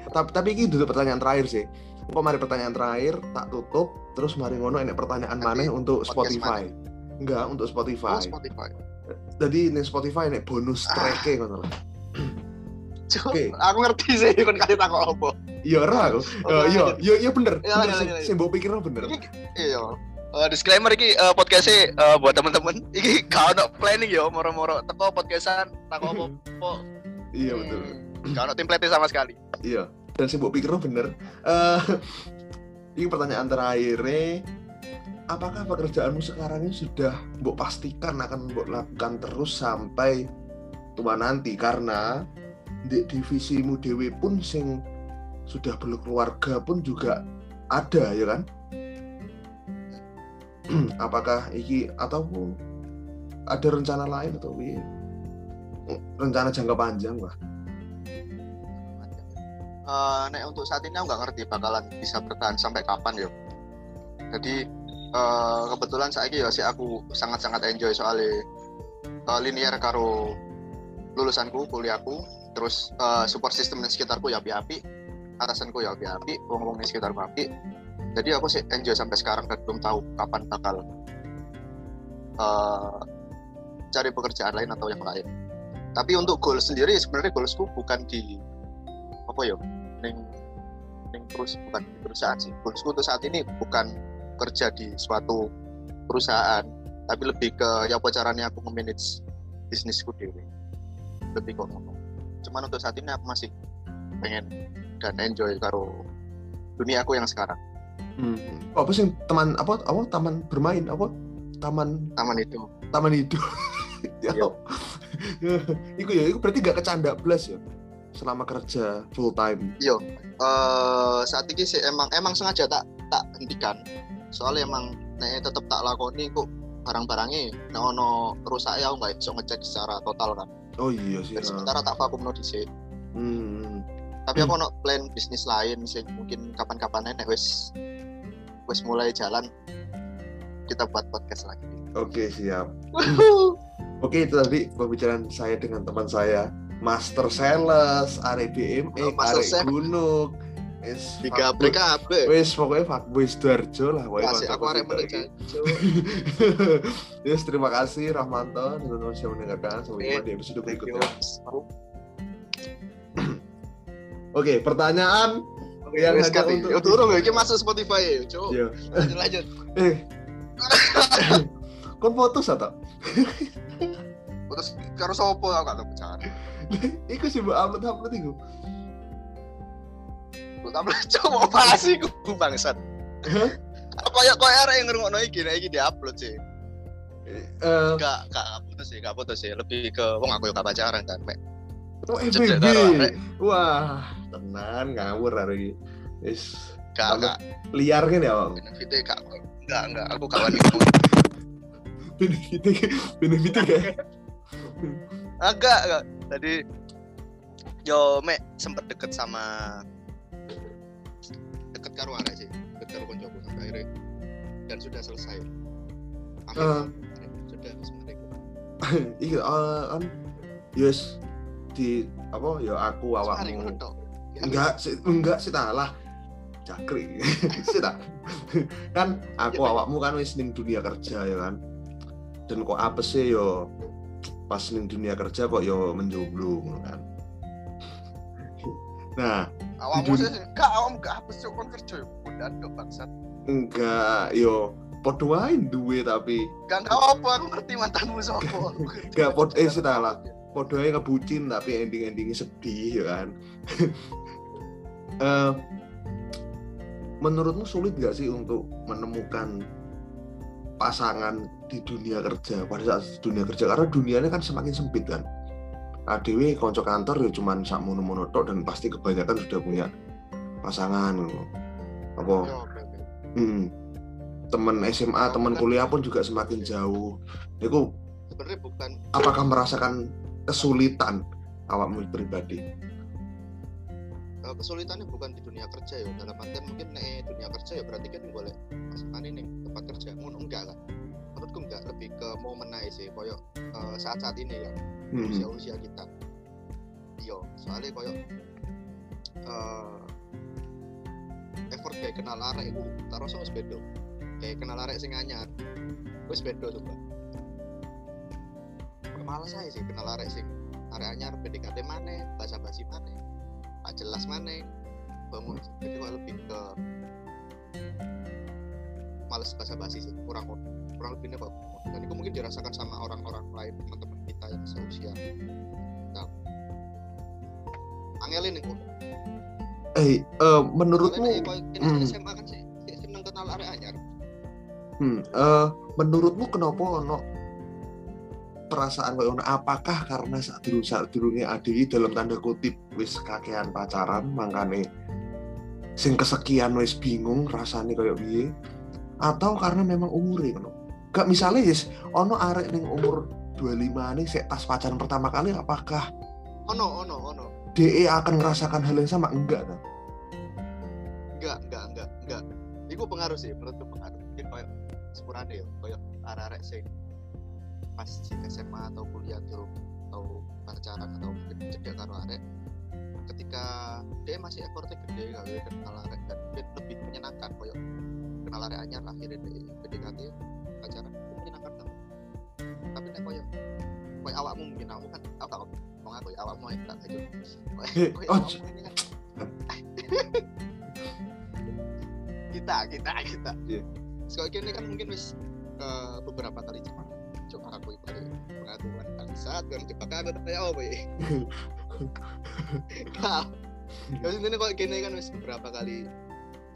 S2: tapi tapi iki duduk pertanyaan terakhir sih. Kok mari pertanyaan terakhir tak tutup terus mari ngono enek pertanyaan mana untuk Spotify. enggak untuk Spotify.
S3: Oh Spotify.
S2: Jadi ini Spotify nek bonus
S3: Ah.
S2: track ngono lah.
S3: Cuk,
S2: Oke.
S3: aku ngerti sih kon kasih takut apa.
S2: Iya ora aku.
S3: Oh,
S2: Eh, iya
S3: lanjut.
S2: iya iya bener.
S3: Iya,
S2: bener sih. mbok pikirno bener.
S3: Iya. Eh, disclaimer iki uh, podcastnya eh, buat teman-teman iki gak ono planning yo moro-moro teko podcastan apa apa
S2: iya betul
S3: gak ono template sama sekali
S2: Iya, dan sih pikir bener. Eh ini pertanyaan terakhir apakah pekerjaanmu sekarang ini sudah mbok pastikan akan mbok lakukan terus sampai tua nanti karena di divisimu dewe pun sing sudah berkeluarga pun juga ada ya kan? apakah iki ataupun ada rencana lain atau piye? rencana jangka panjang lah
S3: Eh, nek untuk saat ini aku nggak ngerti bakalan bisa bertahan sampai kapan yo. Jadi eh, kebetulan saya ya sih aku sangat-sangat enjoy soalnya eh, linear karo lulusanku, kuliahku, terus eh, support system di sekitarku ya api-api, atasanku ya api-api, wong-wong di sekitarku api. Jadi aku sih enjoy sampai sekarang dan belum tahu kapan bakal eh, cari pekerjaan lain atau yang lain. Tapi untuk goal sendiri sebenarnya goalsku bukan di apa ya ning ning terus bukan di perusahaan sih. Goalsku untuk saat ini bukan kerja di suatu perusahaan tapi lebih ke ya apa caranya aku memanage bisnisku dewi lebih kok ngomong cuman untuk saat ini aku masih pengen dan enjoy karo dunia aku yang sekarang.
S2: Hmm. apa sih teman apa apa taman bermain apa? Taman
S3: taman itu
S2: taman hidup ya
S3: Iya.
S2: Iku ya, itu berarti gak kecanda plus ya selama kerja full time.
S3: Yo, eh saat ini sih emang emang sengaja tak tak hentikan. Soalnya emang nek tetep tak lakoni kok barang-barangnya nek ono rusak ya nggak bisa ngecek secara total kan.
S2: Oh iya sih.
S3: Dan
S2: ya.
S3: sementara tak vakum no dhisik.
S2: Hmm.
S3: Tapi aku ono plan bisnis lain sih mungkin kapan-kapan nek wis wis mulai jalan kita buat podcast lagi.
S2: Oke siap. Oke itu tadi pembicaraan saya dengan teman saya Master Sales, DME,
S3: Oh, Sales.
S2: Gunung. Wis
S3: Tiga
S2: fuckboy-
S3: PKB.
S2: Wis pokoknya fuckboy Sidoarjo lah. pokoknya
S3: Masih aku arek. Jancuk.
S2: Yes, terima kasih Rahmanto dan teman-teman yang mendengarkan. Sampai jumpa di episode berikutnya. Oke, pertanyaan yang hanya
S3: kati.
S2: untuk
S3: turun iki masuk Spotify ya, Cuk.
S2: Iya.
S3: Lanjut lanjut.
S2: Eh. Kon foto atau?
S3: Terus karo sopo aku gak tau pecahan.
S2: Iku sih mbak upload upload iku.
S3: Gue tambah coba apa sih gue bangsat. Apa ya kok arek yang ngerungokno iki nek iki diupload sih.
S2: Eh,
S3: Gak gak gak putus sih, gak putus sih. Lebih ke wong aku yo gak pacaran kan, Mek.
S2: oh FBB.
S3: arek.
S2: Wah, tenan ngawur hari ini. Wis
S3: Gak gak
S2: liar kan ya, Bang?
S3: benefitnya gak enggak enggak aku kawan itu.
S2: Benefitnya benefitnya kayak
S3: Agak enggak. Tadi yo Mek sempet deket sama deket karo arek sih. Deket karo koncoku sampai akhirnya dan sudah selesai. Amin.
S2: Eh.
S3: Sudah sebenarnya.
S2: iya eh, kan yes di apa ya aku awakmu
S3: tok.
S2: enggak sih enggak sih tak lah cakri sih tak kan aku
S3: Iya, Pak.
S2: awakmu kan wis ning dunia kerja ya kan dan kok apa sih yo pas ning dunia kerja kok yo menjomblo ngono kan nah
S3: Awakmu sih gak awakmu gak apa sih kon kerja yo bodan do bangsat.
S2: enggak yo podo wae duwe tapi
S3: Gak apa aku ngerti mantanmu sapa.
S2: Gak, pod- eh, sih, tak lah. podo ae ngebucin tapi ending-endingnya sedih ya kan Eh, menurutmu sulit gak sih untuk menemukan pasangan di dunia kerja pada saat dunia kerja karena dunianya kan semakin sempit kan. ADW konco kantor ya cuman sak mono dan pasti kebanyakan sudah punya pasangan apa?
S3: Oke.
S2: hmm, temen SMA temen kuliah pun juga semakin jauh. Itu
S3: Sebenarnya bukan.
S2: apakah merasakan kesulitan awakmu pribadi?
S3: Kesulitannya bukan di dunia kerja ya dalam artian mungkin nek dunia kerja ya berarti kan boleh pasangan ini tempat kerja ngono enggak kan menurutku enggak lebih ke mau menaik sih koyo eh, saat-saat ini ya
S2: Hmm.
S3: usia-usia kita iya soalnya koyo eh effort kayak kenal arek itu taruh sama beda kayak kenal arek sing anyar wis tuh Mbak. malas aja sih kenal arek sing arek anyar PDKT mana bahasa basi mana gak jelas mana bangun jadi kok lebih ke males bahasa basi sih kurang kurang lebihnya kok. Dan itu mungkin dirasakan sama orang-orang lain teman-teman kita yang seusia. Nah. Angelin nih
S2: eh eh, menurutmu hmm.
S3: SMA kan sih? Sih seneng kenal arek anyar.
S2: Hmm, eh, menurutmu kenapa ono perasaan ngono apakah karena saat dulu saat durunge ADI dalam tanda kutip wis kakean pacaran makane sing kesekian wis bingung rasanya kayak piye atau karena memang umurnya ngono. Gak misalnya yes ono arek ning umur 25 nih sek tas pacaran pertama kali apakah
S3: ono ono ono.
S2: DE akan merasakan hal yang sama? Enggak kan?
S3: enggak enggak enggak enggak. Itu pengaruh sih menurutku pengaruh. Mungkin kayak sepurane ya kayak arek-arek sing pas SMA atau kuliah tuh atau pacaran atau mungkin cedek karo arek ketika dia masih effortnya gede kali kenal arek dan lebih menyenangkan kayak kenal arek anyar akhirnya dia PDKT pacaran. Itu menyenangkan banget tapi nek kayak kayak awakmu mungkin awakmu kan aku tak ngomong aku ya awakmu yang tak aja
S2: oh,
S3: ini kan. Kita kita kita.
S2: Iya.
S3: sekali ini kan mungkin wis eh, beberapa kali cepat. Coba aku itu pengakuan bangsat kan cepat. Kan ada ya apa ya. Kau kau ini kok gini kan wis beberapa kali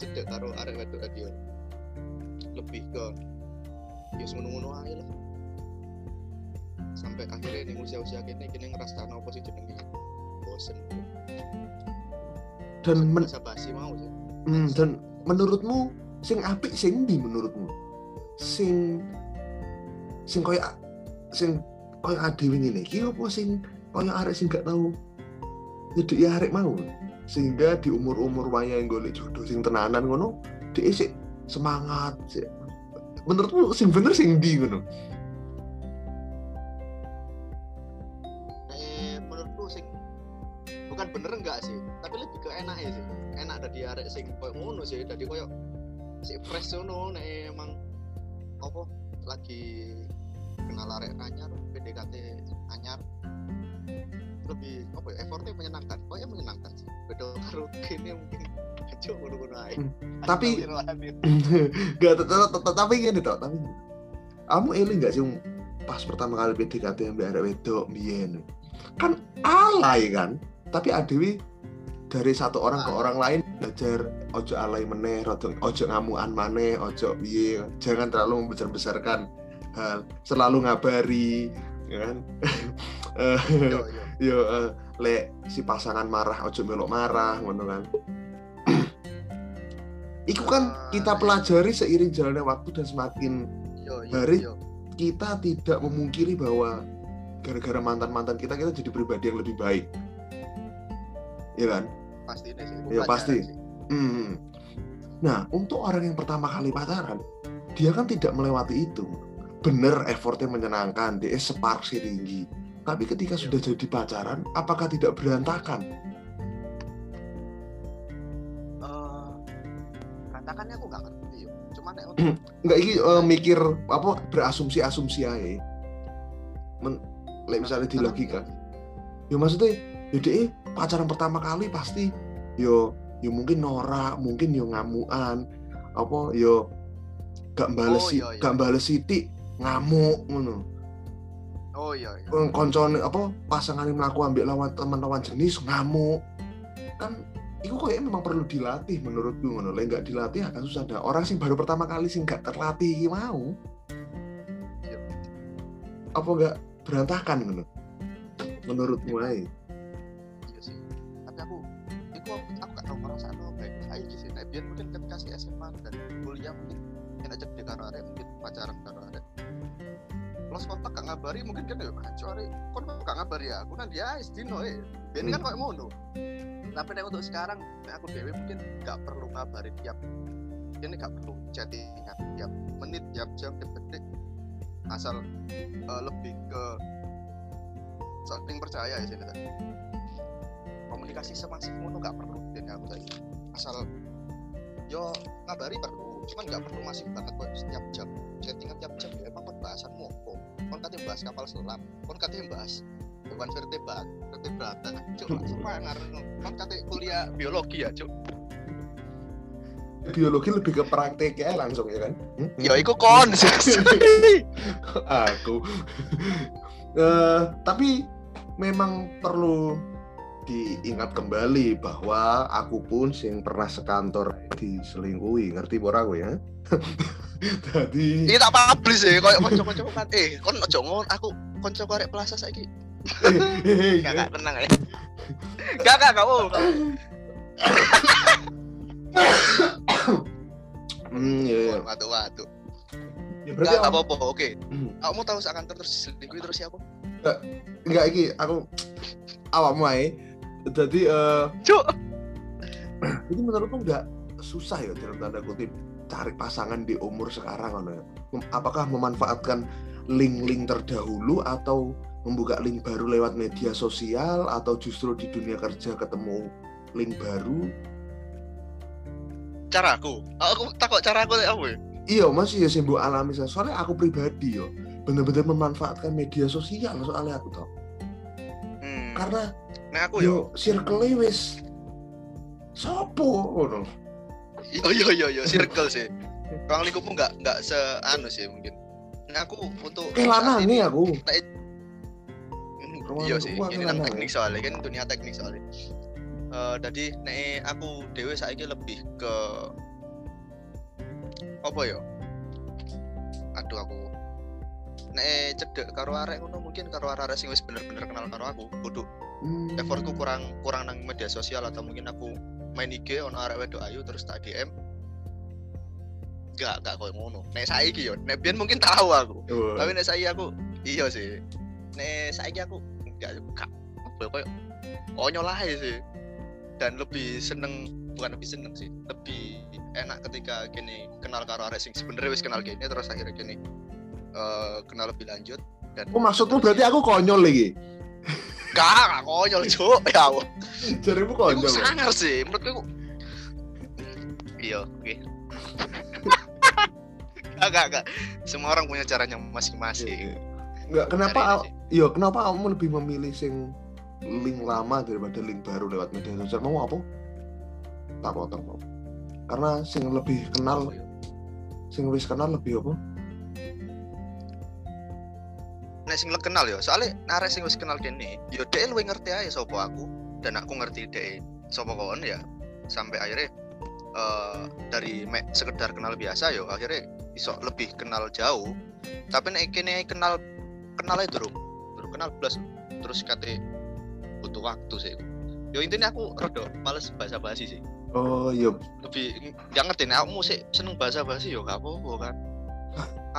S3: cedek karo arek wedok tadi yo. Lebih ke ya ngono-ngono aja lah. Sampai akhirnya ini usia-usia kini kini ngerasa apa sih jenenge? Bosen.
S2: Dan men,
S3: basi mau sih.
S2: Hmm, dan menurutmu sing apik sing ndi menurutmu? Sing sing koyo sing koyo adewe ngene iki apa sing koyo arek sing gak tau nyedeki arek mau? Sehingga di umur-umur waya yang golek jodoh sing tenanan ngono dia sik semangat menurutmu sing bener sing ndi ngono?
S3: Eh menurutku sing bukan bener enggak sih? Tapi lebih ke enak ya sih. Enak dari arek sing koyo ngono sih. Dari koyo si fresh ngono nek emang apa lagi kenal arek anyar PDKT anyar lebih apa ya effortnya menyenangkan. Koyo menyenangkan sih. Beda karo kene mungkin. Ae.
S2: Hmm, tapi-
S3: Astagfirullahaladzim.
S2: gak tapi gini toh tapi kamu eling gak sih pas pertama kali PDKT yang arek wedok biyen kan alay kan? Tapi adewi dari satu orang ke orang lain belajar ojo alay meneh ojo, ojo ngamuan maneh ojo piye. Jangan terlalu membesar-besarkan hal. Selalu ngabari ya kan? Eh,
S3: yo yo
S2: yo eh, lek si pasangan marah ojo melok marah ngono kan Iku kan kita pelajari seiring jalannya waktu dan semakin
S3: yo yo
S2: Hari-
S3: yo
S2: kita tidak memungkiri bahwa gara-gara mantan-mantan kita kita jadi pribadi yang lebih baik. Iya kan?
S3: pasti ini sih
S2: Ya, pasti.
S3: sih.
S2: Hmm. Nah, untuk orang yang pertama kali pacaran, dia kan tidak melewati itu. Bener effortnya menyenangkan, dia separsi tinggi. Tapi ketika sudah jadi pacaran, apakah tidak berantakan?
S3: Eh, berantakannya aku nggak ngerti yo cuman nek untuk
S2: Enggak ini eh, mikir apa berasumsi-asumsi aja. Men, lek misalnya di logika. Ya maksudnya, ya dia pacaran pertama kali pasti yo yo mungkin norak, mungkin yo ngamuan, apa yo gak bales
S3: Oh, iya, iya.
S2: gak bales ngamuk ngono.
S3: Oh iya iya
S2: Koncone apa pasangan melaku ambil lawan teman lawan jenis ngamuk. Kan itu kayaknya memang perlu dilatih menurutku ngono. Lek gak dilatih akan susah ada orang sing baru pertama kali sing gak terlatih mau.
S3: Iya.
S2: Apa gak berantakan ngono? Menurutmu ae.
S3: iya sih tapi aku itu aku, aku gak tau ngerasa apa baik baik sih nah biar mungkin ketika si SMA dan kuliah mungkin kita cek karo arek mungkin pacaran karo arek los kontak gak ngabari mungkin kan ya maco arek kon kok gak ngabari ya? Aku nanti ya istino eh. Biar kan
S2: Hmm.
S3: kayak ngono. Tapi nek untuk sekarang nek aku dewe mungkin gak perlu ngabari tiap ini gak perlu chattingan tiap menit tiap jam tiap detik. Asal eh, lebih ke saling percaya ya sini tadi komunikasi semasif ngono gak perlu dan aku tadi. Asal yo ngabari perlu cuman gak perlu masif banget kok setiap jam chattingan tiap jam ya emang pembahasanmu apa kon katanya bahas kapal selam kon katanya bahas bukan vertebrat vertebrata cuk sumpah ngarep kon katanya kuliah biologi ya cuk
S2: Biologi lebih ke prakteknya langsung ya kan? Hmm?
S3: ya iku kon
S2: aku. Eh, tapi memang perlu diingat kembali bahwa aku pun sing pernah sekantor diselingkuhi, ngerti pora aku ya? Jadi
S3: ini tak publish ya koyo kanca-kanca kan eh kon ojo ngon aku kanca korek plaza saiki
S2: Hehehe,
S3: gak gak tenang ya gak gak gak mau gak mau.
S2: Hmm, ya,
S3: watu watu
S2: Ya, berarti awak-
S3: apa-apa, oke.
S2: Hmm.
S3: Kamu mau tahu seakan terus selingkuh terus siapa?
S2: enggak iki aku awakmu ae. Jadi eh
S3: Cuk.
S2: itu menurutmu enggak susah ya dalam tanda kutip cari pasangan di umur sekarang ya? Apakah memanfaatkan link-link terdahulu atau membuka link baru lewat media sosial atau justru di dunia kerja ketemu link baru?
S3: Caraku. Aku takut cara aku apa ya?
S2: Iya masih ya sih mbok alami. Soalnya aku pribadi yo bener-bener memanfaatkan media sosial soalnya aku tau.
S3: Hmm.
S2: Karena
S3: Nah aku yo.
S2: yo circle wis sopo ngono.
S3: Yo yo yo yo circle sih. Ruang lingkupmu nggak nggak seanu sih mungkin. Nah aku untuk saat
S2: lanang
S3: ini-
S2: nih aku.
S3: Iya sih, ini nang teknik soalnya kan dunia teknik soalnya. Eh jadi nek aku dewe saiki lebih ke apa ya? Aduh aku nek cedek karo arek ngono mungkin karo arek sing wis bener-bener kenal karo aku kudu
S2: Hmm.
S3: effortku kurang kurang nang media sosial atau mungkin aku main IG ono arek wedok ayu terus tak DM Gak, gak koyo ngono. Nek saiki yo, nek biyen mungkin tahu aku.
S2: Wah.
S3: Tapi nek saiki aku iya sih. Nek saiki aku enggak gak ya, koyo konyol aja sih. Dan lebih seneng bukan lebih seneng sih, lebih enak ketika gini kenal karo arek sing sebenarnya wis kenal gini terus akhirnya gini eh kenal lebih lanjut dan
S2: Oh maksudmu berarti aku konyol lagi.
S3: Gak konyol cuk ya Allah.
S2: Jarimu
S3: Iku
S2: konyol. ya?
S3: sangar sih menurutku iku iya oke gak gak gak semua orang punya caranya masing-masing
S2: Enggak kenapa
S3: Cari
S2: al-
S3: aja.
S2: iya kenapa kamu lebih memilih sing link lama daripada link baru lewat media sosial mau apa? Tak potong mau. Karena sing lebih kenal
S3: ya?
S2: sing wis kenal lebih apa?
S3: Nek sing kenal ya soalnya narek sing wis kenal kene yo dhek luwih ngerti aja sapa aku dan aku ngerti dhek sapa kawan ya. Sampai akhirnya eh dari mek sekedar kenal biasa yo akhirnya iso lebih kenal jauh. Tapi nek kene kenal kenal itu durung durung kenal plus terus kate butuh waktu sih. Yo intinya aku rada males bahasa basi sih.
S2: Oh iya.
S3: Lebih yang ngerti nek aku sih seneng bahasa basi yo gak apa-apa kan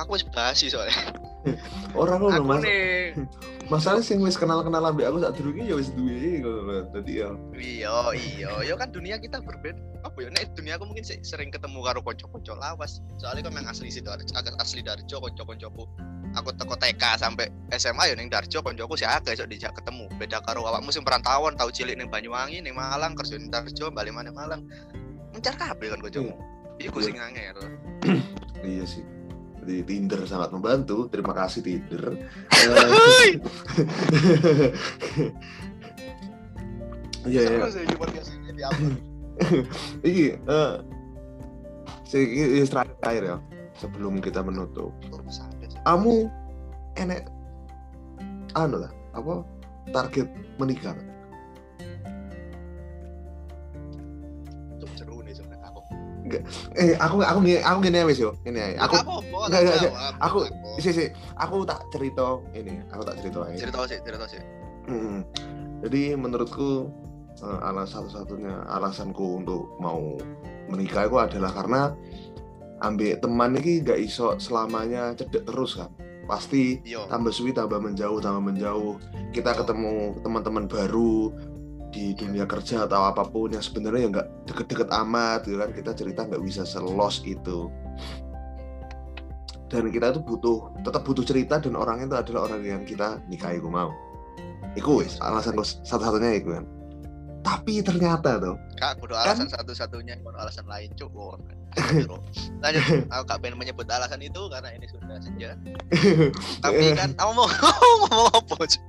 S3: aku wis basi soalnya
S2: orang ngono
S3: aku
S2: mas.
S3: nih
S2: Masalah sing wis kenal-kenal ambek aku saat durunge ya wis duwe ngono. Dadi ya
S3: Iya, iya, ya kan dunia kita berbeda. Apa ya? Nek dunia aku mungkin se- sering ketemu karo konco-konco lawas. Soalnya kan yang asli situ asli Darjo konco-koncoku. Aku teko TK sampai SMA ya ning Darjo koncoku sih agak iso dijak ketemu. Beda karo awakmu sing perantauan tau cilik ning Banyuwangi, ning Malang, kerja ning Darjo, bali maneh Malang. Mencar kabeh kan koncomu. Iku sing angel.
S2: iya sih. Jadi Tinder sangat membantu. Terima kasih Tinder.
S3: Hei!
S2: Iya iya.
S3: Ya di apa?
S2: Iki eh iki terakhir ya sebelum kita menutup. Kamu enek anu lah apa target menikah
S3: aku.
S2: eh aku aku gini aku gini ya wis yo ini ae. aku
S3: Gak
S2: Nggak,
S3: gak
S2: aku
S3: gak
S2: sih sih aku tak cerita ini aku tak cerita aja
S3: cerita sih, cerita sih.
S2: Hmm. Jadi menurutku eh, alas satu-satunya alasanku untuk mau menikah itu adalah karena ambek teman ini gak iso selamanya cedek terus kan. Pasti
S3: Iya.
S2: tambah suwi tambah menjauh tambah menjauh. Kita ketemu teman-teman baru di dunia kerja atau apa pun yang sebenarnya ya nggak deket-deket amat gitu kan kita cerita nggak bisa selos itu dan kita itu butuh tetap butuh cerita dan orang itu adalah orang yang kita nikahi gue mau Iku wis alasan gue satu-satunya itu kan tapi ternyata tuh
S3: Kak, kudu
S2: Kan-
S3: alasan satu-satunya, kudu alasan lain cuk. Lanjut, aku gak pengen menyebut alasan itu karena ini sudah senja. Tapi kan, kamu mau ngomong apa? Cuk?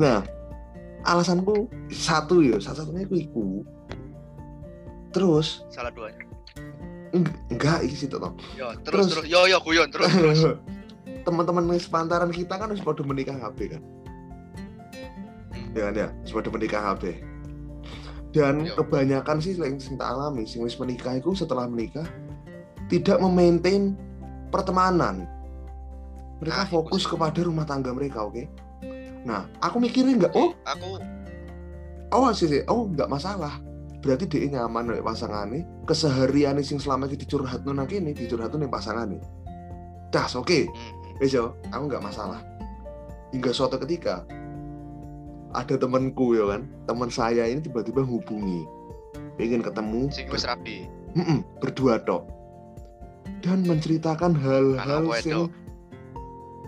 S2: nah alasanku satu ya satu-satunya itu iku terus
S3: Salah duanya.
S2: eng- enggak iki sih
S3: Yo, terus
S2: Terus.
S3: terus, yo yo guyon terus terus.
S2: teman-teman sepantaran kita kan harus pada menikah HB kan ya kan ya harus pada menikah HB dan
S3: Yo.
S2: kebanyakan sih yang sing tak alami sing wis menikah itu setelah menikah tidak memaintain pertemanan mereka
S3: Nah,
S2: fokus
S3: sih.
S2: kepada rumah tangga mereka oke nah aku mikirnya enggak oh
S3: Aku
S2: oh sih sih. Oh nggak masalah. Berarti dia nyaman oleh pasangannya keseharian sing selama ini dicurhat nang kene dicurhat nih. Pasangannya das oke.
S3: Hmm.
S2: wes yo. Aku nggak masalah. Hingga suatu ketika ada temanku ya kan. Teman saya ini tiba-tiba hubungi. Pengen ketemu.
S3: Sing wis rapi.
S2: Berdua tok. Dan menceritakan hal-hal sing.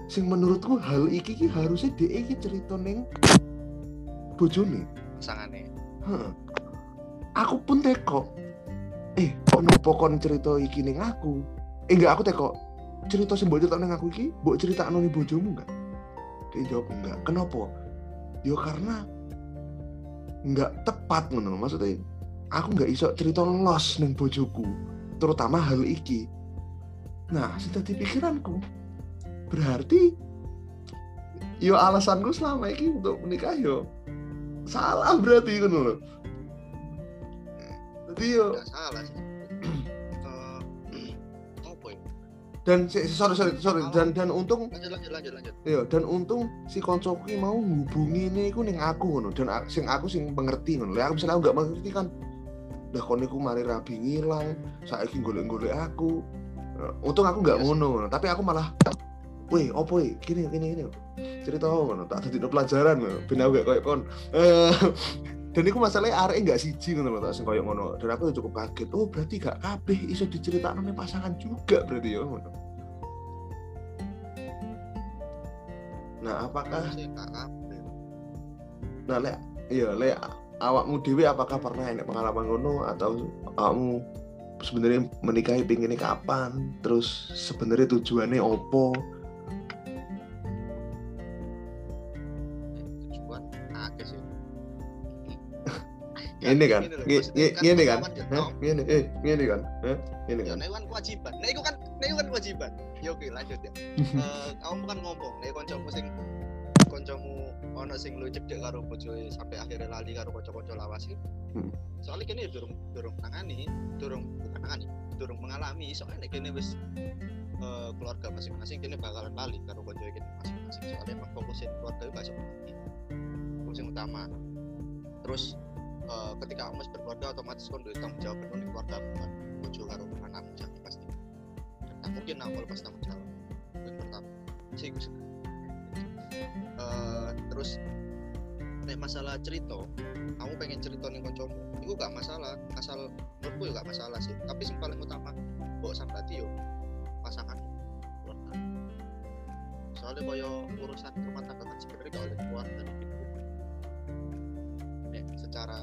S2: Sing menurutku hal iki ki harusnya dia iki cerita ning bojone.
S3: Pasangane.
S2: Heeh. aku pun teko. Eh kenapa kon cerita iki ning aku? Eh enggak aku teko. Cerita sing cerita ning aku iki mbok cerita ning bojomu enggak? Dia jawab enggak. Kenapa? Yo karena enggak tepat ngono maksudnya. Aku nggak iso cerita los ning bojoku terutama hal iki. Nah sudah di pikiranku berarti yo alasanku selama ini untuk menikah yo salah berarti ngono loh jadi yo
S3: Enggak salah sih. Eh, ya?
S2: dan si- sorry sorry sorry dan dan untung
S3: Lanjut lanjut lanjut lanjut.
S2: Iya, dan untung si koncoku ki mau hubungi ini iku ning aku ngono dan sing aku sing mengerti ngono. Aku misalnya aku nggak mengerti kan lah kon niku mari rabi ngilang, saiki golek-golek aku. Eh, Untung aku nggak
S3: Iya
S2: ngono. tapi aku malah Weh, opo iki? Gini gini gini. Cerita ngono, tak dadi pelajaran. Ben aku gak koyo kon. Eh, dan iku masalahnya arek nggak siji ngono tak sing koyo ngono. Dan aku cukup kaget. Oh, berarti gak kabeh iso diceritakno pasangan juga berarti ya ngono. Nah, apakah. Nah, lek iya lek awakmu dhewe apakah pernah enek pengalaman ngono atau awakmu sebenarnya menikahi pinginnya kapan? Terus sebenarnya tujuannya opo? Ini kan, ngene kan,
S3: ya, tau.
S2: Ngene, eh, ngene kan, Hah? ngene
S3: Ya,
S2: kan.
S3: nek kan kewajiban. Nek iku kan nek iku kan kewajiban. Ya oke, lanjut ya. Eh, kamu kan ngomong nek kancamu sing kancamu ono sing lu cedek karo bojoe sampai akhirnya lali karo kanca-kanca lawas iki.
S2: Hmm.
S3: Soalnya kene durung durung tangani, durung bukan tangani, durung mengalami. Soalnya kene wis eh, keluarga masing-masing kene bakalan lali karo kanca kene masing-masing. Soalnya emang fokusin keluarga itu gak seperti fokus yang utama. Terus eh, ketika kamu berkeluarga otomatis kon duwe tanggung jawab penuh keluarga kan bojo karo anakmu jangan pasti. Tak mungkin aku lepas tanggung jawab. Yang pertama. Sih gue suka. Eh, terus nek masalah cerita kamu pengen cerita nih koncomu itu gak masalah asal menurutku juga gak masalah sih tapi yang paling utama bawa sampai yo pasangan soalnya koyo urusan rumah tangga kan sebenarnya gak oleh keluarga nek secara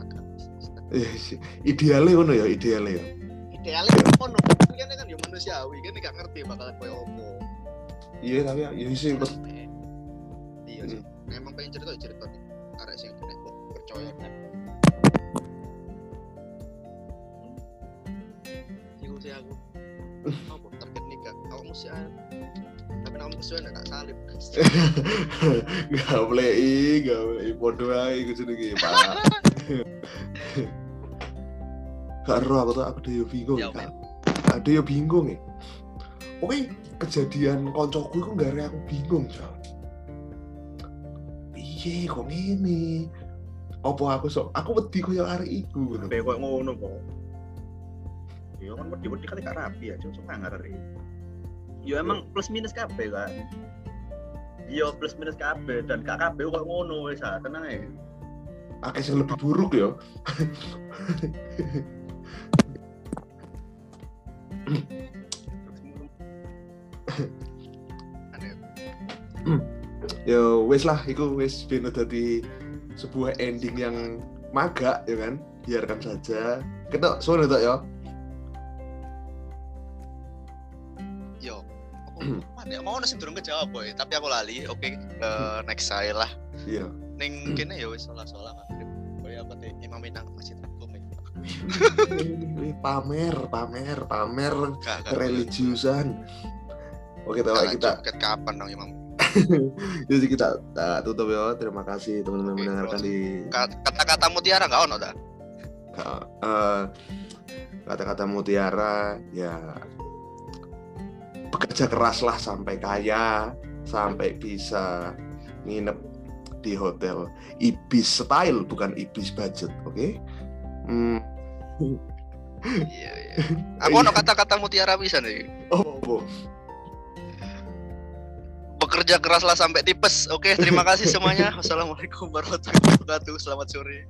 S3: agamis
S2: Iya sih. Idealnya ngono ya, idealnya ya.
S3: idealnya kan ono. Kan kan yo manusiawi kan gak ngerti bakalan koyo opo.
S2: Iya tapi ya, iya sih.
S3: Nek- iya sih. Nek emang pengen cerita ya cerita nih. Arek sing nek percaya. Kan Iku sih aku. Apa target nikah aku. mesti tapi kamu kesuwen tak salib
S2: Gak boleh i, gak boleh i. Podo ae iku jenenge, Pak. Gak roh aku tuh aku yo bingung.
S3: Ya.
S2: Ada yo bingung ya. Oke, kejadian koncoku itu gak aku bingung, Cal. Piye kok ngene? Apa aku sok aku wedi koyo arek iku ngono.
S1: Sampai kok ngono kok. Ya kan wedi-wedi kan gak rapi ya, cuma nggak hari. Ya emang plus minus kabeh kan. Iya plus minus kabeh dan gak kabeh kok ngono wis ah, tenang ae.
S2: Akeh sing lebih buruk ya.
S3: aneh
S2: Ya wis lah iku wis ben dadi sebuah ending yang magak ya kan. Biarkan saja. Kita suara tok ya.
S3: mana mau nasi durung kejawab boy tapi aku lali oke eh, next saya lah
S2: Iya.
S3: ning kene ya wis salah-salah maghrib koyo aku teh imam minang masjid agung ya.
S2: Pamer, pamer, pamer
S3: Gak,
S2: religiusan. Oke, tahu kita
S3: ket kapan dong imam
S2: jadi kita uh, tutup ya. Terima kasih teman-teman mendengarkan di
S3: Ka- kata-kata mutiara nggak ono dah
S2: eh, kata-kata mutiara ya bekerja keras lah sampai kaya sampai bisa nginep di hotel. Ibis style bukan ibis budget oke? Hmm,
S3: iya iya. Aku ono kata-kata mutiara bisa nih
S2: oh, oh.
S3: kerja keraslah sampai tipes oke? Terima kasih semuanya. Wassalamualaikum warahmatullahi wabarakatuh. Selamat sore